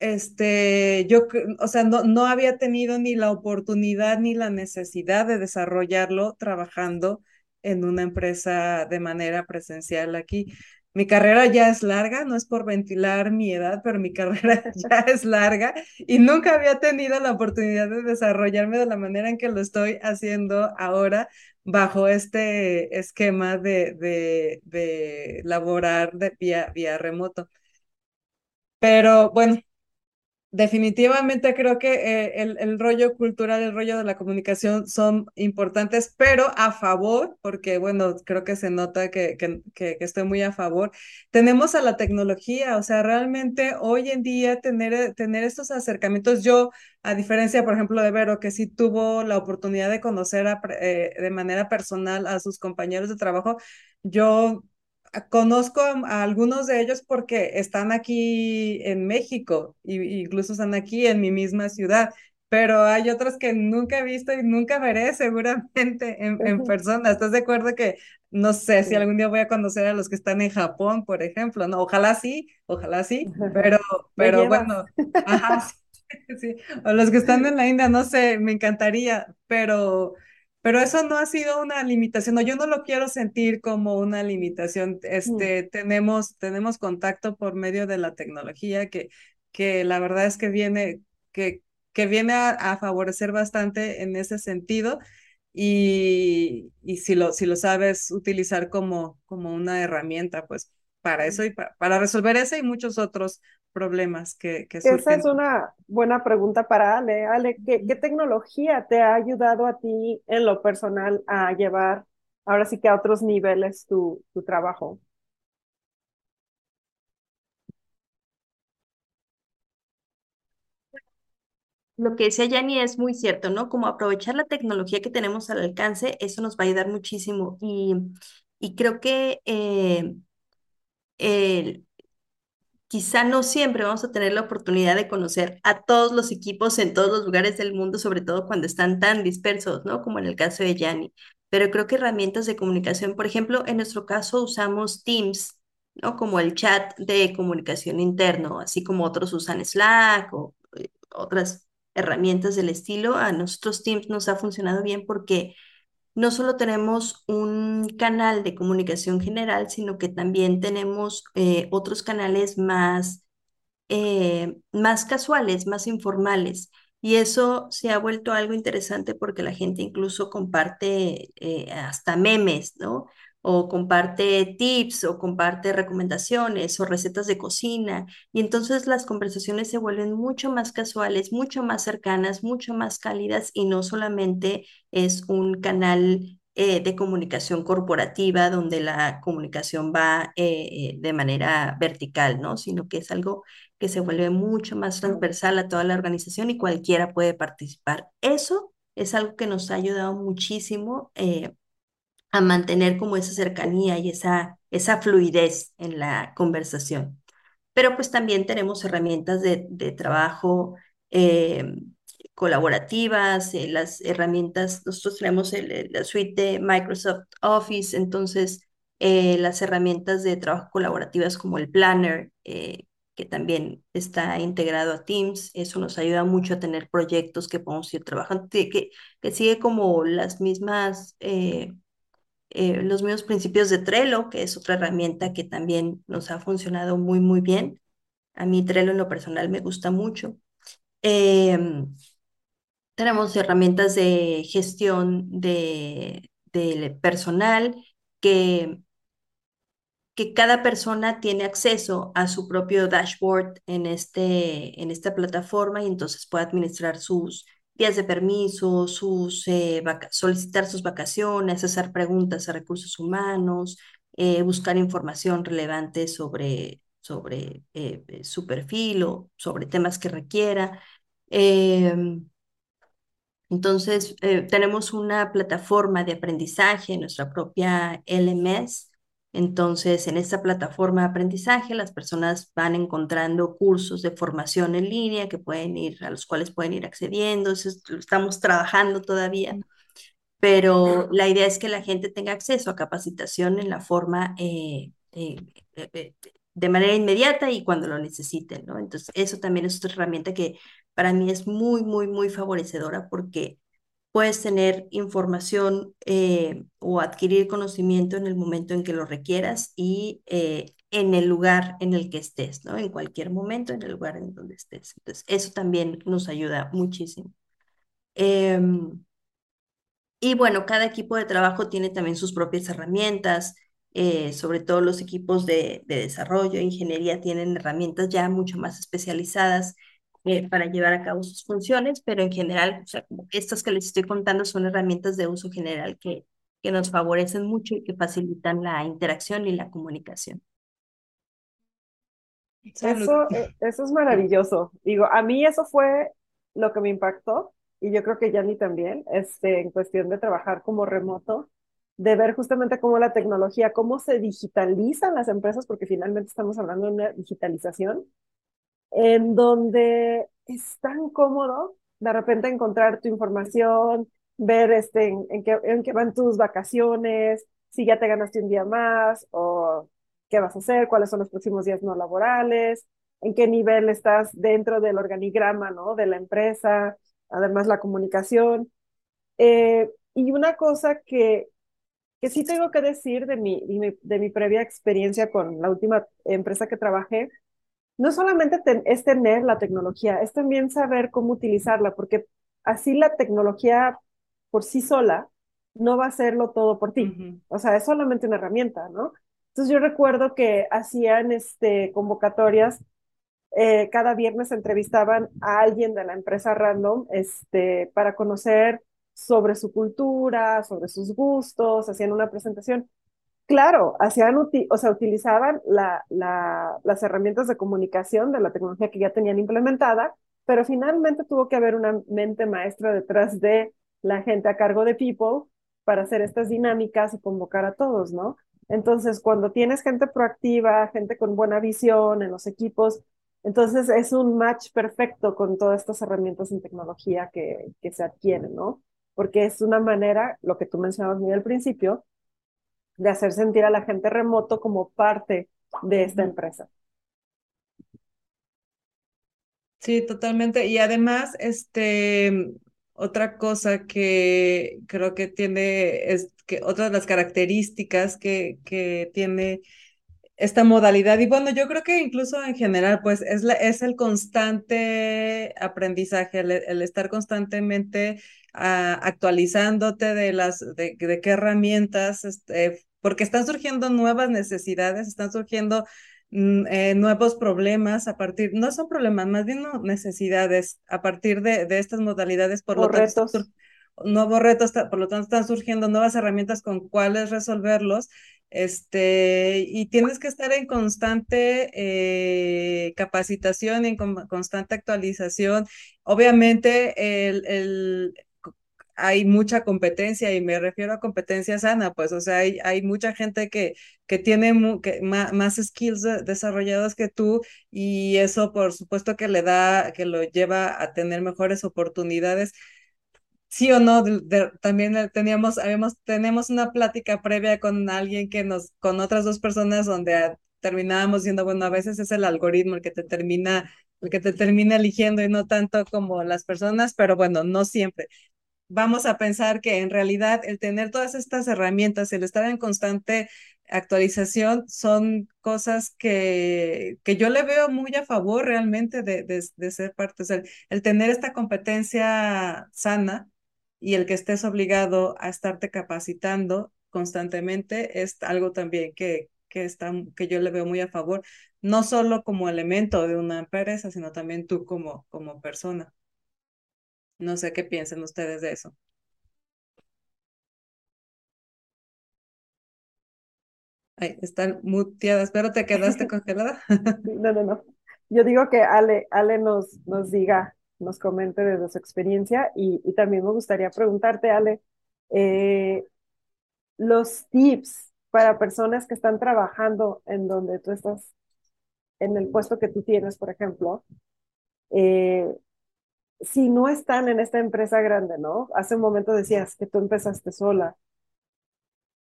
este, yo, o sea, no, no había tenido ni la oportunidad ni la necesidad de desarrollarlo trabajando en una empresa de manera presencial aquí. Mi carrera ya es larga, no es por ventilar mi edad, pero mi carrera ya es larga y nunca había tenido la oportunidad de desarrollarme de la manera en que lo estoy haciendo ahora bajo este esquema de, de, de laborar de vía, vía remoto. Pero bueno, definitivamente creo que eh, el, rollo cultural, el rollo de la comunicación son importantes, pero a favor, porque bueno, creo que se nota que, que, estoy muy a favor, tenemos a la tecnología, o sea, realmente hoy en día tener, tener estos acercamientos, yo, a diferencia, por ejemplo, de Vero, que sí tuvo la oportunidad de conocer a, eh, de manera personal a sus compañeros de trabajo, yo conozco a, algunos de ellos porque están aquí en México y incluso están aquí en mi misma ciudad, pero hay otros que nunca he visto y nunca veré seguramente en, en persona. ¿Estás de acuerdo que no sé si algún día voy a conocer a los que están en Japón, por ejemplo? No, ojalá sí, ojalá sí, pero, pero bueno, ajá, sí, o los que están en la India, no sé, me encantaría, pero pero eso no ha sido una limitación, no, yo no lo quiero sentir como una limitación. Este, tenemos, tenemos contacto por medio de la tecnología que, que la verdad es que viene, que, que viene a, favorecer bastante en ese sentido. Y, y si, lo, si lo sabes utilizar como, como una herramienta, pues para eso y para resolver ese y muchos otros problemas que, que surgen. Esa es una buena pregunta para Ale. Ale, ¿qué, ¿qué, tecnología te ha ayudado a ti en lo personal a llevar ahora sí que a otros niveles tu, tu trabajo? Lo que decía Yani es muy cierto, ¿no? Como aprovechar la tecnología que tenemos al alcance, eso nos va a ayudar muchísimo. Y, y creo que eh, el, quizá no siempre vamos a tener la oportunidad de conocer a todos los equipos en todos los lugares del mundo, sobre todo cuando están tan dispersos, ¿no? Como en el caso de Yanni. Pero creo que herramientas de comunicación, por ejemplo, en nuestro caso usamos Teams, ¿no? Como el chat de comunicación interno, así como otros usan Slack o eh, otras herramientas del estilo. A nosotros Teams nos ha funcionado bien porque no solo tenemos un canal de comunicación general, sino que también tenemos eh, otros canales más, eh, más casuales, más informales. Y eso se ha vuelto algo interesante porque la gente incluso comparte eh, hasta memes, ¿no? O comparte tips o comparte recomendaciones o recetas de cocina. Y entonces las conversaciones se vuelven mucho más casuales, mucho más cercanas, mucho más cálidas y no solamente es un canal eh, de comunicación corporativa donde la comunicación va eh, de manera vertical, ¿no? Sino que es algo que se vuelve mucho más transversal a toda la organización y cualquiera puede participar. Eso es algo que nos ha ayudado muchísimo eh, a mantener como esa cercanía y esa, esa fluidez en la conversación. Pero pues también tenemos herramientas de, de trabajo eh, colaborativas, eh, las herramientas, nosotros tenemos el, la suite de Microsoft Office, entonces eh, las herramientas de trabajo colaborativas como el Planner, que también está integrado a Teams, eso nos ayuda mucho a tener proyectos que podemos ir trabajando, que, que sigue como las mismas eh, los mismos principios de Trello, que es otra herramienta que también nos ha funcionado muy, muy bien. A mí Trello en lo personal me gusta mucho. Em, tenemos herramientas de gestión de, personal que, que cada persona tiene acceso a su propio dashboard en, este, en esta plataforma y entonces puede administrar sus días de permiso, eh, solicitar sus vacaciones, hacer preguntas a recursos humanos, eh, buscar información relevante sobre, sobre eh, su perfil o sobre temas que requiera. Em, entonces, tenemos una plataforma de aprendizaje, nuestra propia LMS, entonces, en esta plataforma de aprendizaje, las personas van encontrando cursos de formación en línea que pueden ir, a los cuales pueden ir accediendo. Eso estamos trabajando todavía, pero la idea es que la gente tenga acceso a capacitación en la forma eh, eh, eh, de manera inmediata y cuando lo necesiten, ¿no? Entonces, eso también es otra herramienta que para mí es muy, muy, muy favorecedora porque puedes tener información eh, o adquirir conocimiento en el momento en que lo requieras y eh, en el lugar en el que estés, ¿no? En cualquier momento, en el lugar en donde estés. Entonces, eso también nos ayuda muchísimo. Em, y bueno, cada equipo de trabajo tiene también sus propias herramientas, eh, sobre todo los equipos de, de desarrollo, ingeniería, tienen herramientas ya mucho más especializadas eh, para llevar a cabo sus funciones, pero en general, o sea, estas que les estoy contando son herramientas de uso general que, que nos favorecen mucho y que facilitan la interacción y la comunicación. Eso, eh, eso es maravilloso. Digo, a mí eso fue lo que me impactó y yo creo que Yanni también, este, en cuestión de trabajar como remoto, de ver justamente cómo la tecnología, cómo se digitalizan las empresas, porque finalmente estamos hablando de una digitalización, en donde es tan cómodo de repente encontrar tu información, ver este, en, en, qué, en qué van tus vacaciones, si ya te ganaste un día más o qué vas a hacer, cuáles son los próximos días no laborales, en qué nivel estás dentro del organigrama, ¿no? De la empresa, además la comunicación. Eh, y una cosa que, que sí tengo que decir de mi, de mi, previa experiencia con la última empresa que trabajé, no solamente es tener la tecnología, es también saber cómo utilizarla, porque así la tecnología por sí sola no va a hacerlo todo por ti. O sea, es solamente una herramienta, ¿no? Entonces yo recuerdo que hacían este, convocatorias, eh, cada viernes entrevistaban a alguien de la empresa random este, para conocer sobre su cultura, sobre sus gustos, hacían una presentación. Claro, hacían, o sea, utilizaban la, la, las herramientas de comunicación de la tecnología que ya tenían implementada, pero finalmente tuvo que haber una mente maestra detrás de la gente a cargo de People para hacer estas dinámicas y convocar a todos, ¿no? Entonces, cuando tienes gente proactiva, gente con buena visión en los equipos, entonces es un match perfecto con todas estas herramientas en tecnología que, que se adquieren, ¿no? Porque es una manera, lo que tú mencionabas muy al principio, de hacer sentir a la gente remoto como parte de esta empresa. Sí, totalmente. Y además, este, otra cosa que creo que tiene, es que otra de las características que, que tiene esta modalidad, y bueno, yo creo que incluso en general, pues es, la, es el constante aprendizaje, el, estar constantemente ah, actualizándote de las, de, de qué herramientas, este, porque están surgiendo nuevas necesidades, están surgiendo Mm, eh, nuevos problemas a partir, no son problemas, más bien necesidades a partir de, de estas modalidades, por lo tanto, nuevos retos, por lo tanto están surgiendo nuevas herramientas con cuáles resolverlos, este, y tienes que estar en constante eh, capacitación, en constante actualización. Obviamente, el, el, hay mucha competencia y me refiero a competencia sana, pues, o sea, hay, hay mucha gente que, que tiene que, más, skills desarrollados que tú y eso por supuesto que le da, que lo lleva a tener mejores oportunidades. Sí o no, también teníamos, habíamos, tenemos una plática previa con alguien que nos, con otras dos personas donde terminábamos diciendo, bueno, a veces es el algoritmo el que te termina el que te termina eligiendo y no tanto como las personas, pero bueno, no siempre vamos a pensar que en realidad el tener todas estas herramientas, el estar en constante actualización, son cosas que, que yo le veo muy a favor realmente de, de, ser parte. O sea, el, tener esta competencia sana y el que estés obligado a estarte capacitando constantemente es algo también que, que, está, que yo le veo muy a favor, no solo como elemento de una empresa, sino también tú como, como persona. No sé qué piensan ustedes de eso. Ay, están muteadas, pero te quedaste congelada. No, no, no. Yo digo que Ale, Ale nos, nos diga, nos comente desde su experiencia y, también me gustaría preguntarte, Ale, eh, los tips para personas que están trabajando en donde tú estás, en el puesto que tú tienes, por ejemplo, eh, si no están en esta empresa grande, ¿no? Hace un momento decías que tú empezaste sola.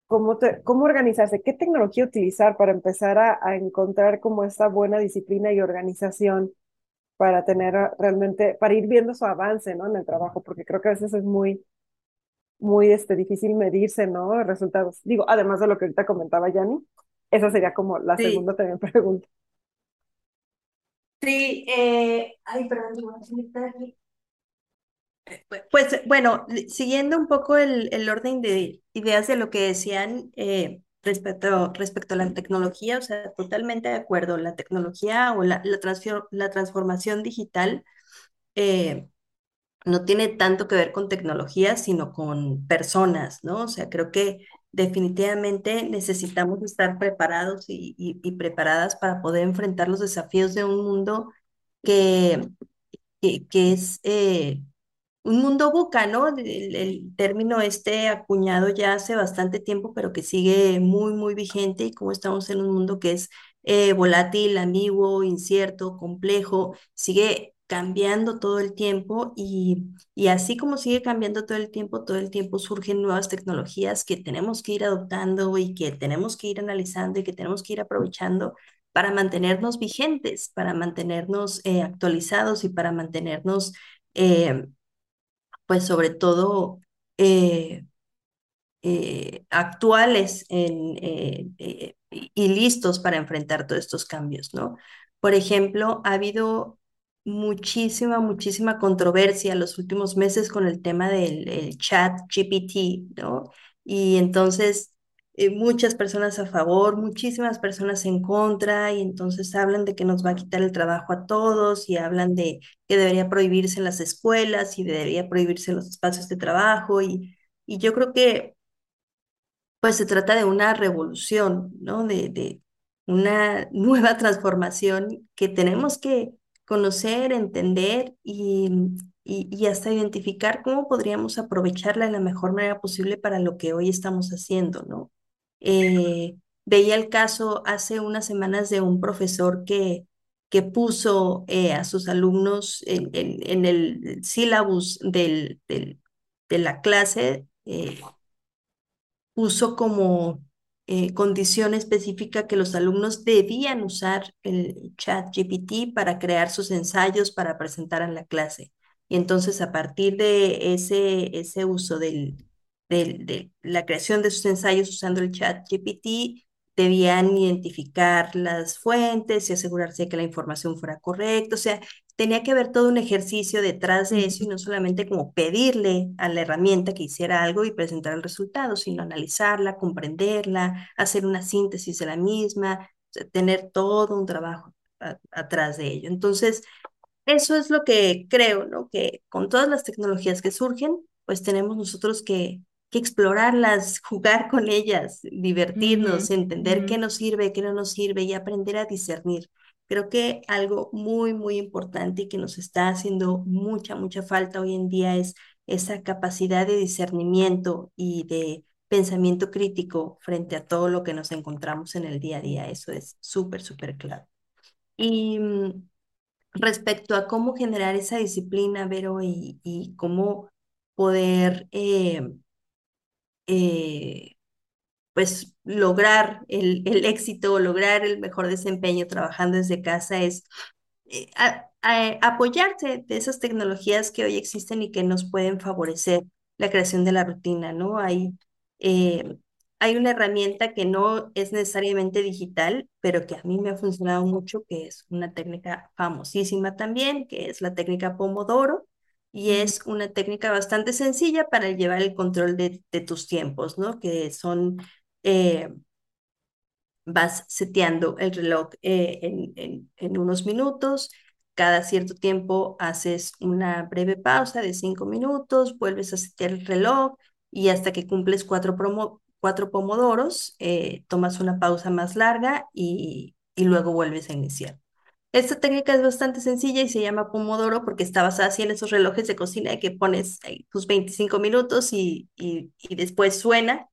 ¿Cómo, te, cómo organizarse? ¿Qué tecnología utilizar para empezar a, a encontrar como esta buena disciplina y organización para tener realmente, para ir viendo su avance, ¿no? En el trabajo, porque creo que a veces es muy, muy este, difícil medirse, ¿no? Resultados. Digo, además de lo que ahorita comentaba Yanni, esa sería como la segunda también pregunta. Sí, eh, ay, perdón, pues bueno, siguiendo un poco el, el orden de ideas de lo que decían eh, respecto, respecto a la tecnología, o sea, totalmente de acuerdo, la tecnología o la, la, la transformación digital eh, no tiene tanto que ver con tecnología, sino con personas, ¿no? O sea, creo que definitivamente necesitamos estar preparados y, y preparadas para poder enfrentar los desafíos de un mundo que, que, que es eh, un mundo buca, ¿no? El, término este acuñado ya hace bastante tiempo, pero que sigue muy, muy vigente y como estamos en un mundo que es eh, volátil, ambiguo, incierto, complejo, sigue cambiando todo el tiempo y, y así como sigue cambiando todo el tiempo, todo el tiempo surgen nuevas tecnologías que tenemos que ir adoptando y que tenemos que ir analizando y que tenemos que ir aprovechando para mantenernos vigentes, para mantenernos eh, actualizados y para mantenernos, eh, pues sobre todo, eh, eh, actuales eh, y listos para enfrentar todos estos cambios, ¿no? Por ejemplo, ha habido muchísima, muchísima controversia los últimos meses con el tema del el chat GPT, ¿no? Y entonces eh, muchas personas a favor, muchísimas personas en contra, y entonces hablan de que nos va a quitar el trabajo a todos y hablan de que debería prohibirse en las escuelas y debería prohibirse los espacios de trabajo. Y, y yo creo que pues se trata de una revolución, ¿no? De, de una nueva transformación que tenemos que conocer, entender y, y, y hasta identificar cómo podríamos aprovecharla de la mejor manera posible para lo que hoy estamos haciendo, ¿no? Eh, veía el caso hace unas semanas de un profesor que, que puso eh, a sus alumnos en, en, el sílabus del, del, de la clase. Eh, puso como condición específica que los alumnos debían usar el chat GPT para crear sus ensayos para presentar en la clase. Y entonces a partir de ese, ese uso del, de la creación de sus ensayos usando el chat GPT, debían identificar las fuentes y asegurarse de que la información fuera correcta. O sea, tenía que haber todo un ejercicio detrás de eso y no solamente como pedirle a la herramienta que hiciera algo y presentar el resultado, sino analizarla, comprenderla, hacer una síntesis de la misma, o sea, tener todo un trabajo a, atrás de ello. Entonces, eso es lo que creo, ¿no? Que con todas las tecnologías que surgen, pues tenemos nosotros que, que explorarlas, jugar con ellas, divertirnos, entender qué nos sirve, qué no nos sirve y aprender a discernir. Creo que algo muy, muy importante y que nos está haciendo mucha, mucha falta hoy en día es esa capacidad de discernimiento y de pensamiento crítico frente a todo lo que nos encontramos en el día a día. Eso es súper, súper claro. Y mm, respecto a cómo generar esa disciplina, Vero, y, y cómo poder, eh, eh, pues, lograr el, el éxito o lograr el mejor desempeño trabajando desde casa es eh, apoyarse de esas tecnologías que hoy existen y que nos pueden favorecer la creación de la rutina, ¿no? Hay, eh, hay una herramienta que no es necesariamente digital, pero que a mí me ha funcionado mucho, que es una técnica famosísima también, que es la técnica Pomodoro, y es una técnica bastante sencilla para llevar el control de, de tus tiempos, ¿no? Que son... eh, vas seteando el reloj eh, en, en, en unos minutos. Cada cierto tiempo haces una breve pausa de cinco minutos, vuelves a setear el reloj y hasta que cumples cuatro, promo, cuatro pomodoros, eh, tomas una pausa más larga y, y luego vuelves a iniciar. Esta técnica es bastante sencilla y se llama Pomodoro porque está basada así en esos relojes de cocina que pones ahí tus 25 minutos y, y, después suena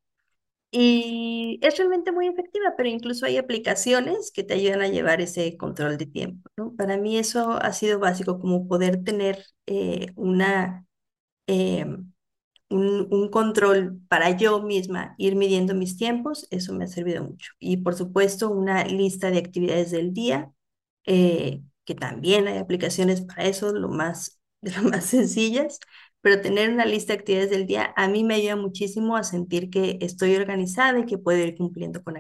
y es realmente muy efectiva, pero incluso hay aplicaciones que te ayudan a llevar ese control de tiempo. Para mí eso ha sido básico, como poder tener eh, una, eh, un control para yo misma, ir midiendo mis tiempos, eso me ha servido mucho. Y por supuesto, una lista de actividades del día, eh, que también hay aplicaciones para eso, lo más, de lo más sencillas, pero tener una lista de actividades del día a mí me ayuda muchísimo a sentir que estoy organizada y que puedo ir cumpliendo con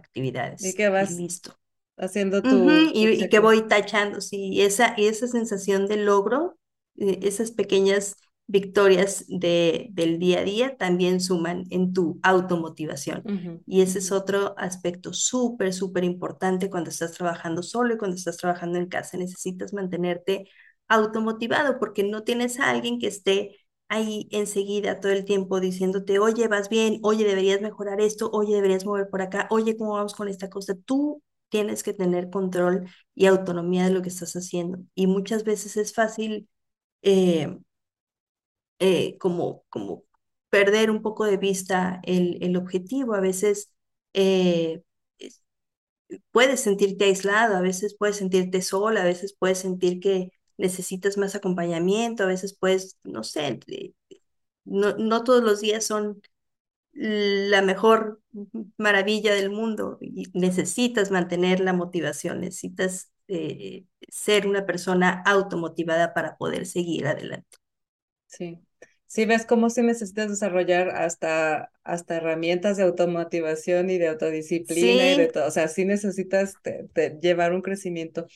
Y actividades que y vas listo. haciendo tu, y, y que voy tachando, sí, y esa, y esa sensación de logro, eh, esas pequeñas victorias de, del día a día también suman en tu automotivación. Ujú, Y ese es otro aspecto súper, súper importante cuando estás trabajando solo y cuando estás trabajando en casa. Necesitas mantenerte automotivado porque no tienes a alguien que esté ahí enseguida todo el tiempo diciéndote, oye, vas bien, oye, deberías mejorar esto, oye, deberías mover por acá, oye, ¿cómo vamos con esta cosa? Tú tienes que tener control y autonomía de lo que estás haciendo. Y muchas veces es fácil eh, eh, como, como perder un poco de vista el, el objetivo. A veces eh, puedes sentirte aislado, a veces puedes sentirte sola, a veces puedes sentir que necesitas más acompañamiento, a veces puedes, no sé, no, no todos los días son la mejor maravilla del mundo y necesitas mantener la motivación, necesitas eh, ser una persona automotivada para poder seguir adelante. Sí. Sí, ves cómo sí necesitas desarrollar hasta, hasta herramientas de automotivación y de autodisciplina y de todo. O sea, sí necesitas llevar un crecimiento.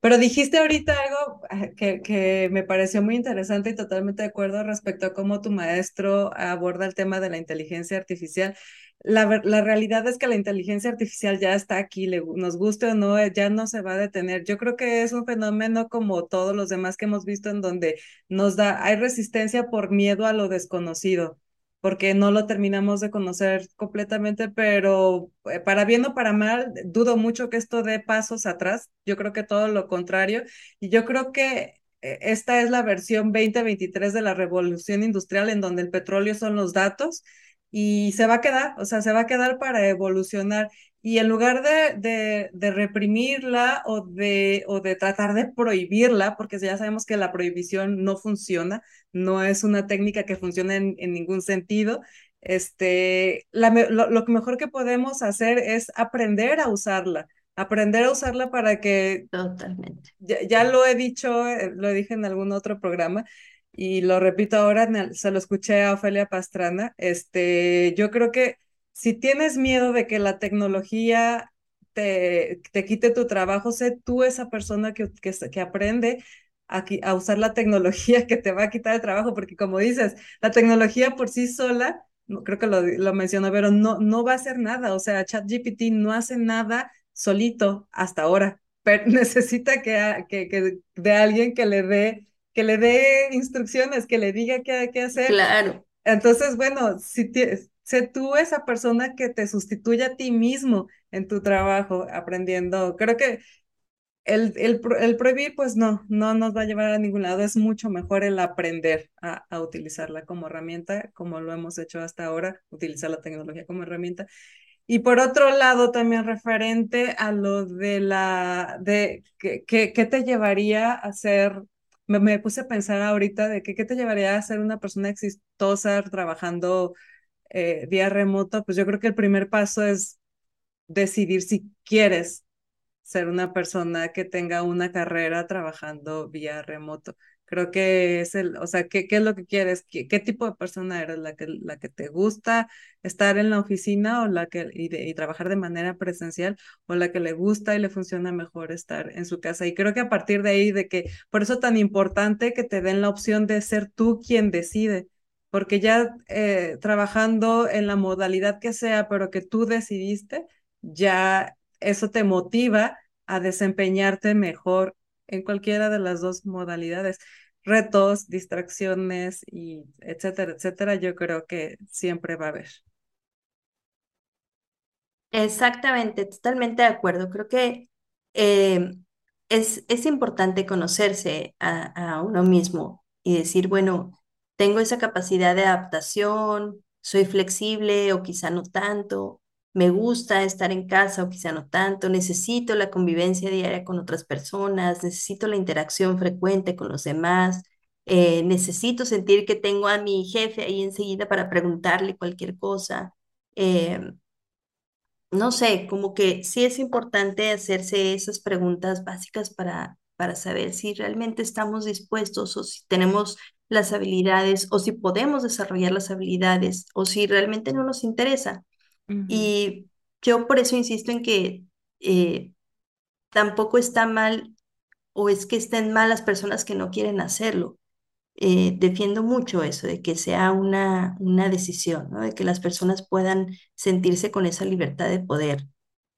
Pero dijiste ahorita algo ah, que, que me pareció muy interesante y totalmente de acuerdo respecto a cómo tu maestro aborda el tema de la inteligencia artificial la, la, realidad es que la inteligencia artificial ya está aquí, le, nos guste o no, ya no se va a detener. Yo creo que es un fenómeno como todos los demás que hemos visto en donde nos da, hay resistencia por miedo a lo desconocido, porque no lo terminamos de conocer completamente, pero eh, para bien o para mal, dudo mucho que esto dé pasos atrás. Yo creo que todo lo contrario. Y yo creo que eh, esta es la versión 2023 de la revolución industrial en donde el petróleo son los datos y se va a quedar, o sea, se va a quedar para evolucionar. Y en lugar de, de, de, reprimirla o de, o de tratar de prohibirla, porque ya sabemos que la prohibición no funciona, no es una técnica que funcione en, en ningún sentido, este, la, lo, lo mejor que podemos hacer es aprender a usarla, aprender a usarla para que... Totalmente. Ya, ya lo he dicho, eh, lo dije en algún otro programa, y lo repito ahora, se lo escuché a Ofelia Pastrana, este, yo creo que si tienes miedo de que la tecnología te, te quite tu trabajo, sé tú esa persona que, que, que aprende a, a, usar la tecnología que te va a quitar el trabajo, porque como dices, la tecnología por sí sola, creo que lo, lo mencionó, pero no, no va a hacer nada, o sea, ChatGPT no hace nada solito hasta ahora, pero necesita que, que, que de alguien que le dé que le dé instrucciones, que le diga qué hay que hacer. Claro. Entonces, bueno, si sé tú esa persona que te sustituye a ti mismo en tu trabajo aprendiendo. Creo que el, el, el, prohibir, pues no, no nos va a llevar a ningún lado. Es mucho mejor el aprender a, a utilizarla como herramienta, como lo hemos hecho hasta ahora, utilizar la tecnología como herramienta. Y por otro lado, también referente a lo de la, de, ¿qué, qué, qué te llevaría a ser me, puse a pensar ahorita de que qué te llevaría a ser una persona exitosa trabajando eh, vía remoto, pues yo creo que el primer paso es decidir si quieres ser una persona que tenga una carrera trabajando vía remoto. Creo que es el, o sea, ¿qué, qué es lo que quieres? ¿Qué, ¿Qué, tipo de persona eres? ¿La que, ¿La que te gusta estar en la oficina o la que, y, de, y trabajar de manera presencial o la que le gusta y le funciona mejor estar en su casa? Y creo que a partir de ahí, de que, por eso tan importante que te den la opción de ser tú quien decide, porque ya eh, trabajando en la modalidad que sea, pero que tú decidiste, ya eso te motiva a desempeñarte mejor en cualquiera de las dos modalidades retos, distracciones y etcétera, etcétera, yo creo que siempre va a haber. Exactamente, totalmente de acuerdo. Creo que eh, es, es importante conocerse a, a uno mismo y decir, bueno, tengo esa capacidad de adaptación, soy flexible o quizá no tanto, me gusta estar en casa o quizá no tanto, necesito la convivencia diaria con otras personas, necesito la interacción frecuente con los demás, eh, necesito sentir que tengo a mi jefe ahí enseguida para preguntarle cualquier cosa. Eh, no sé, como que sí es importante hacerse esas preguntas básicas para, para saber si realmente estamos dispuestos o si tenemos las habilidades o si podemos desarrollar las habilidades o si realmente no nos interesa. Y yo por eso insisto en que eh, tampoco está mal o es que estén mal las personas que no quieren hacerlo. Eh, defiendo mucho eso, de que sea una, una decisión, ¿no? de que las personas puedan sentirse con esa libertad de poder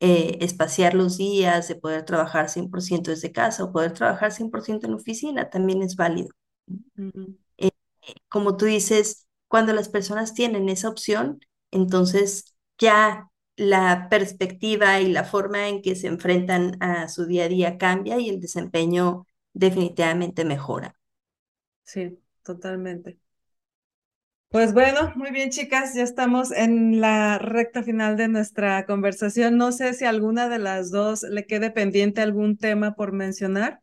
eh, espaciar los días, de poder trabajar 100% desde casa o poder trabajar 100% en oficina, también es válido. Eh, como tú dices, cuando las personas tienen esa opción, entonces ya la perspectiva y la forma en que se enfrentan a su día a día cambia y el desempeño definitivamente mejora. Sí, totalmente. Pues bueno, muy bien chicas, ya estamos en la recta final de nuestra conversación. No sé si alguna de las dos le quede pendiente algún tema por mencionar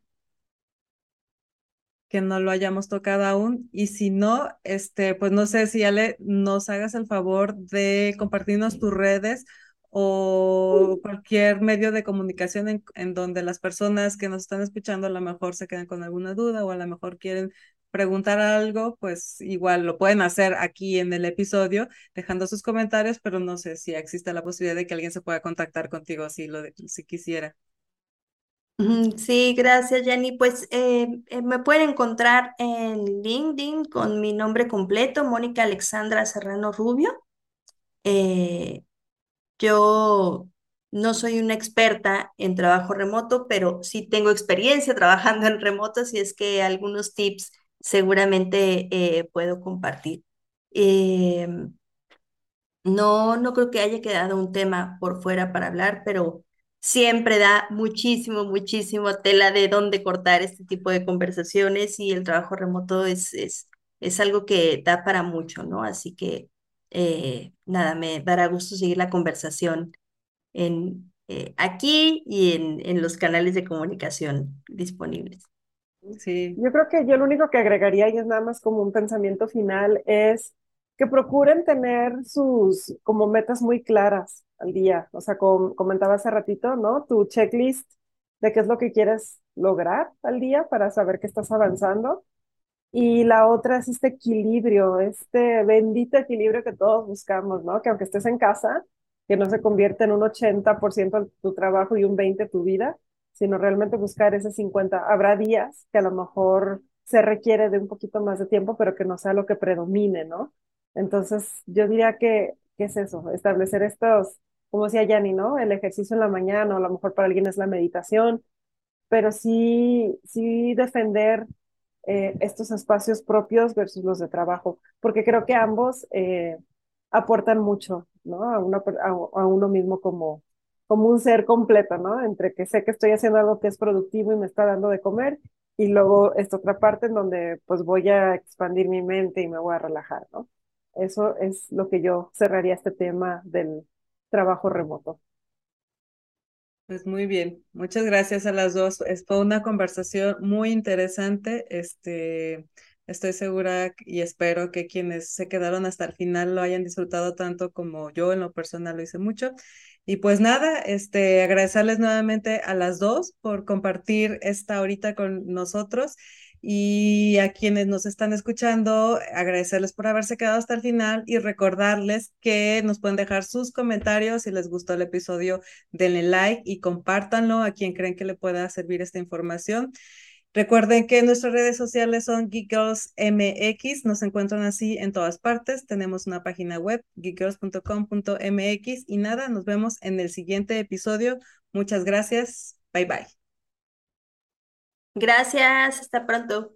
que no lo hayamos tocado aún. Y si no, este, pues no sé si Ale nos hagas el favor de compartirnos tus redes o cualquier medio de comunicación en, en, donde las personas que nos están escuchando a lo mejor se quedan con alguna duda o a lo mejor quieren preguntar algo, pues igual lo pueden hacer aquí en el episodio, dejando sus comentarios, pero no sé si existe la posibilidad de que alguien se pueda contactar contigo si, lo, si quisiera. Sí, gracias, Jenny. Pues eh, eh, me pueden encontrar en LinkedIn con mi nombre completo, Mónica Alexandra Serrano Rubio. Eh, yo no soy una experta en trabajo remoto, pero sí tengo experiencia trabajando en remoto, así es que algunos tips seguramente puedo compartir. No, no creo que haya quedado un tema por fuera para hablar, pero siempre da muchísimo, muchísimo tela de dónde cortar este tipo de conversaciones y el trabajo remoto es, es, es algo que da para mucho, ¿no? Así que eh, nada, me dará gusto seguir la conversación en, eh, aquí y en, en los canales de comunicación disponibles. Sí. Yo creo que yo lo único que agregaría, y es nada más como un pensamiento final, es que procuren tener sus como metas muy claras al día. O sea, como comentaba hace ratito, ¿no? Tu checklist de qué es lo que quieres lograr al día para saber que estás avanzando. Y la otra es este equilibrio, este bendito equilibrio que todos buscamos, ¿no? Que aunque estés en casa, que no se convierta en un 80% tu trabajo y un 20% tu vida, sino realmente buscar ese 50%. Habrá días que a lo mejor se requiere de un poquito más de tiempo, pero que no sea lo que predomine, ¿no? Entonces, yo diría que, ¿qué es eso? Establecer estos, como decía Yanni, ¿no? El ejercicio en la mañana, o a lo mejor para alguien es la meditación, pero sí, sí defender eh, estos espacios propios versus los de trabajo, porque creo que ambos eh, aportan mucho, ¿no? A, uno, a, uno mismo como, como un ser completo, ¿no? Entre que sé que estoy haciendo algo que es productivo y me está dando de comer, y luego esta otra parte en donde pues voy a expandir mi mente y me voy a relajar, ¿no? Eso es lo que yo cerraría este tema del trabajo remoto. Pues muy bien, muchas gracias a las dos. Fue una conversación muy interesante. Este, estoy segura y espero que quienes se quedaron hasta el final lo hayan disfrutado tanto como yo en lo personal lo hice mucho. Y pues nada, este, agradecerles nuevamente a las dos por compartir esta horita con nosotros y a quienes nos están escuchando, agradecerles por haberse quedado hasta el final y recordarles que nos pueden dejar sus comentarios si les gustó el episodio, denle like y compártanlo a quien creen que le pueda servir esta información. Recuerden que nuestras redes sociales son Geek MX, nos encuentran así en todas partes. Tenemos una página web, geekgirls.com.mx y nada, nos vemos en el siguiente episodio. Muchas gracias. Bye bye. Gracias, hasta pronto.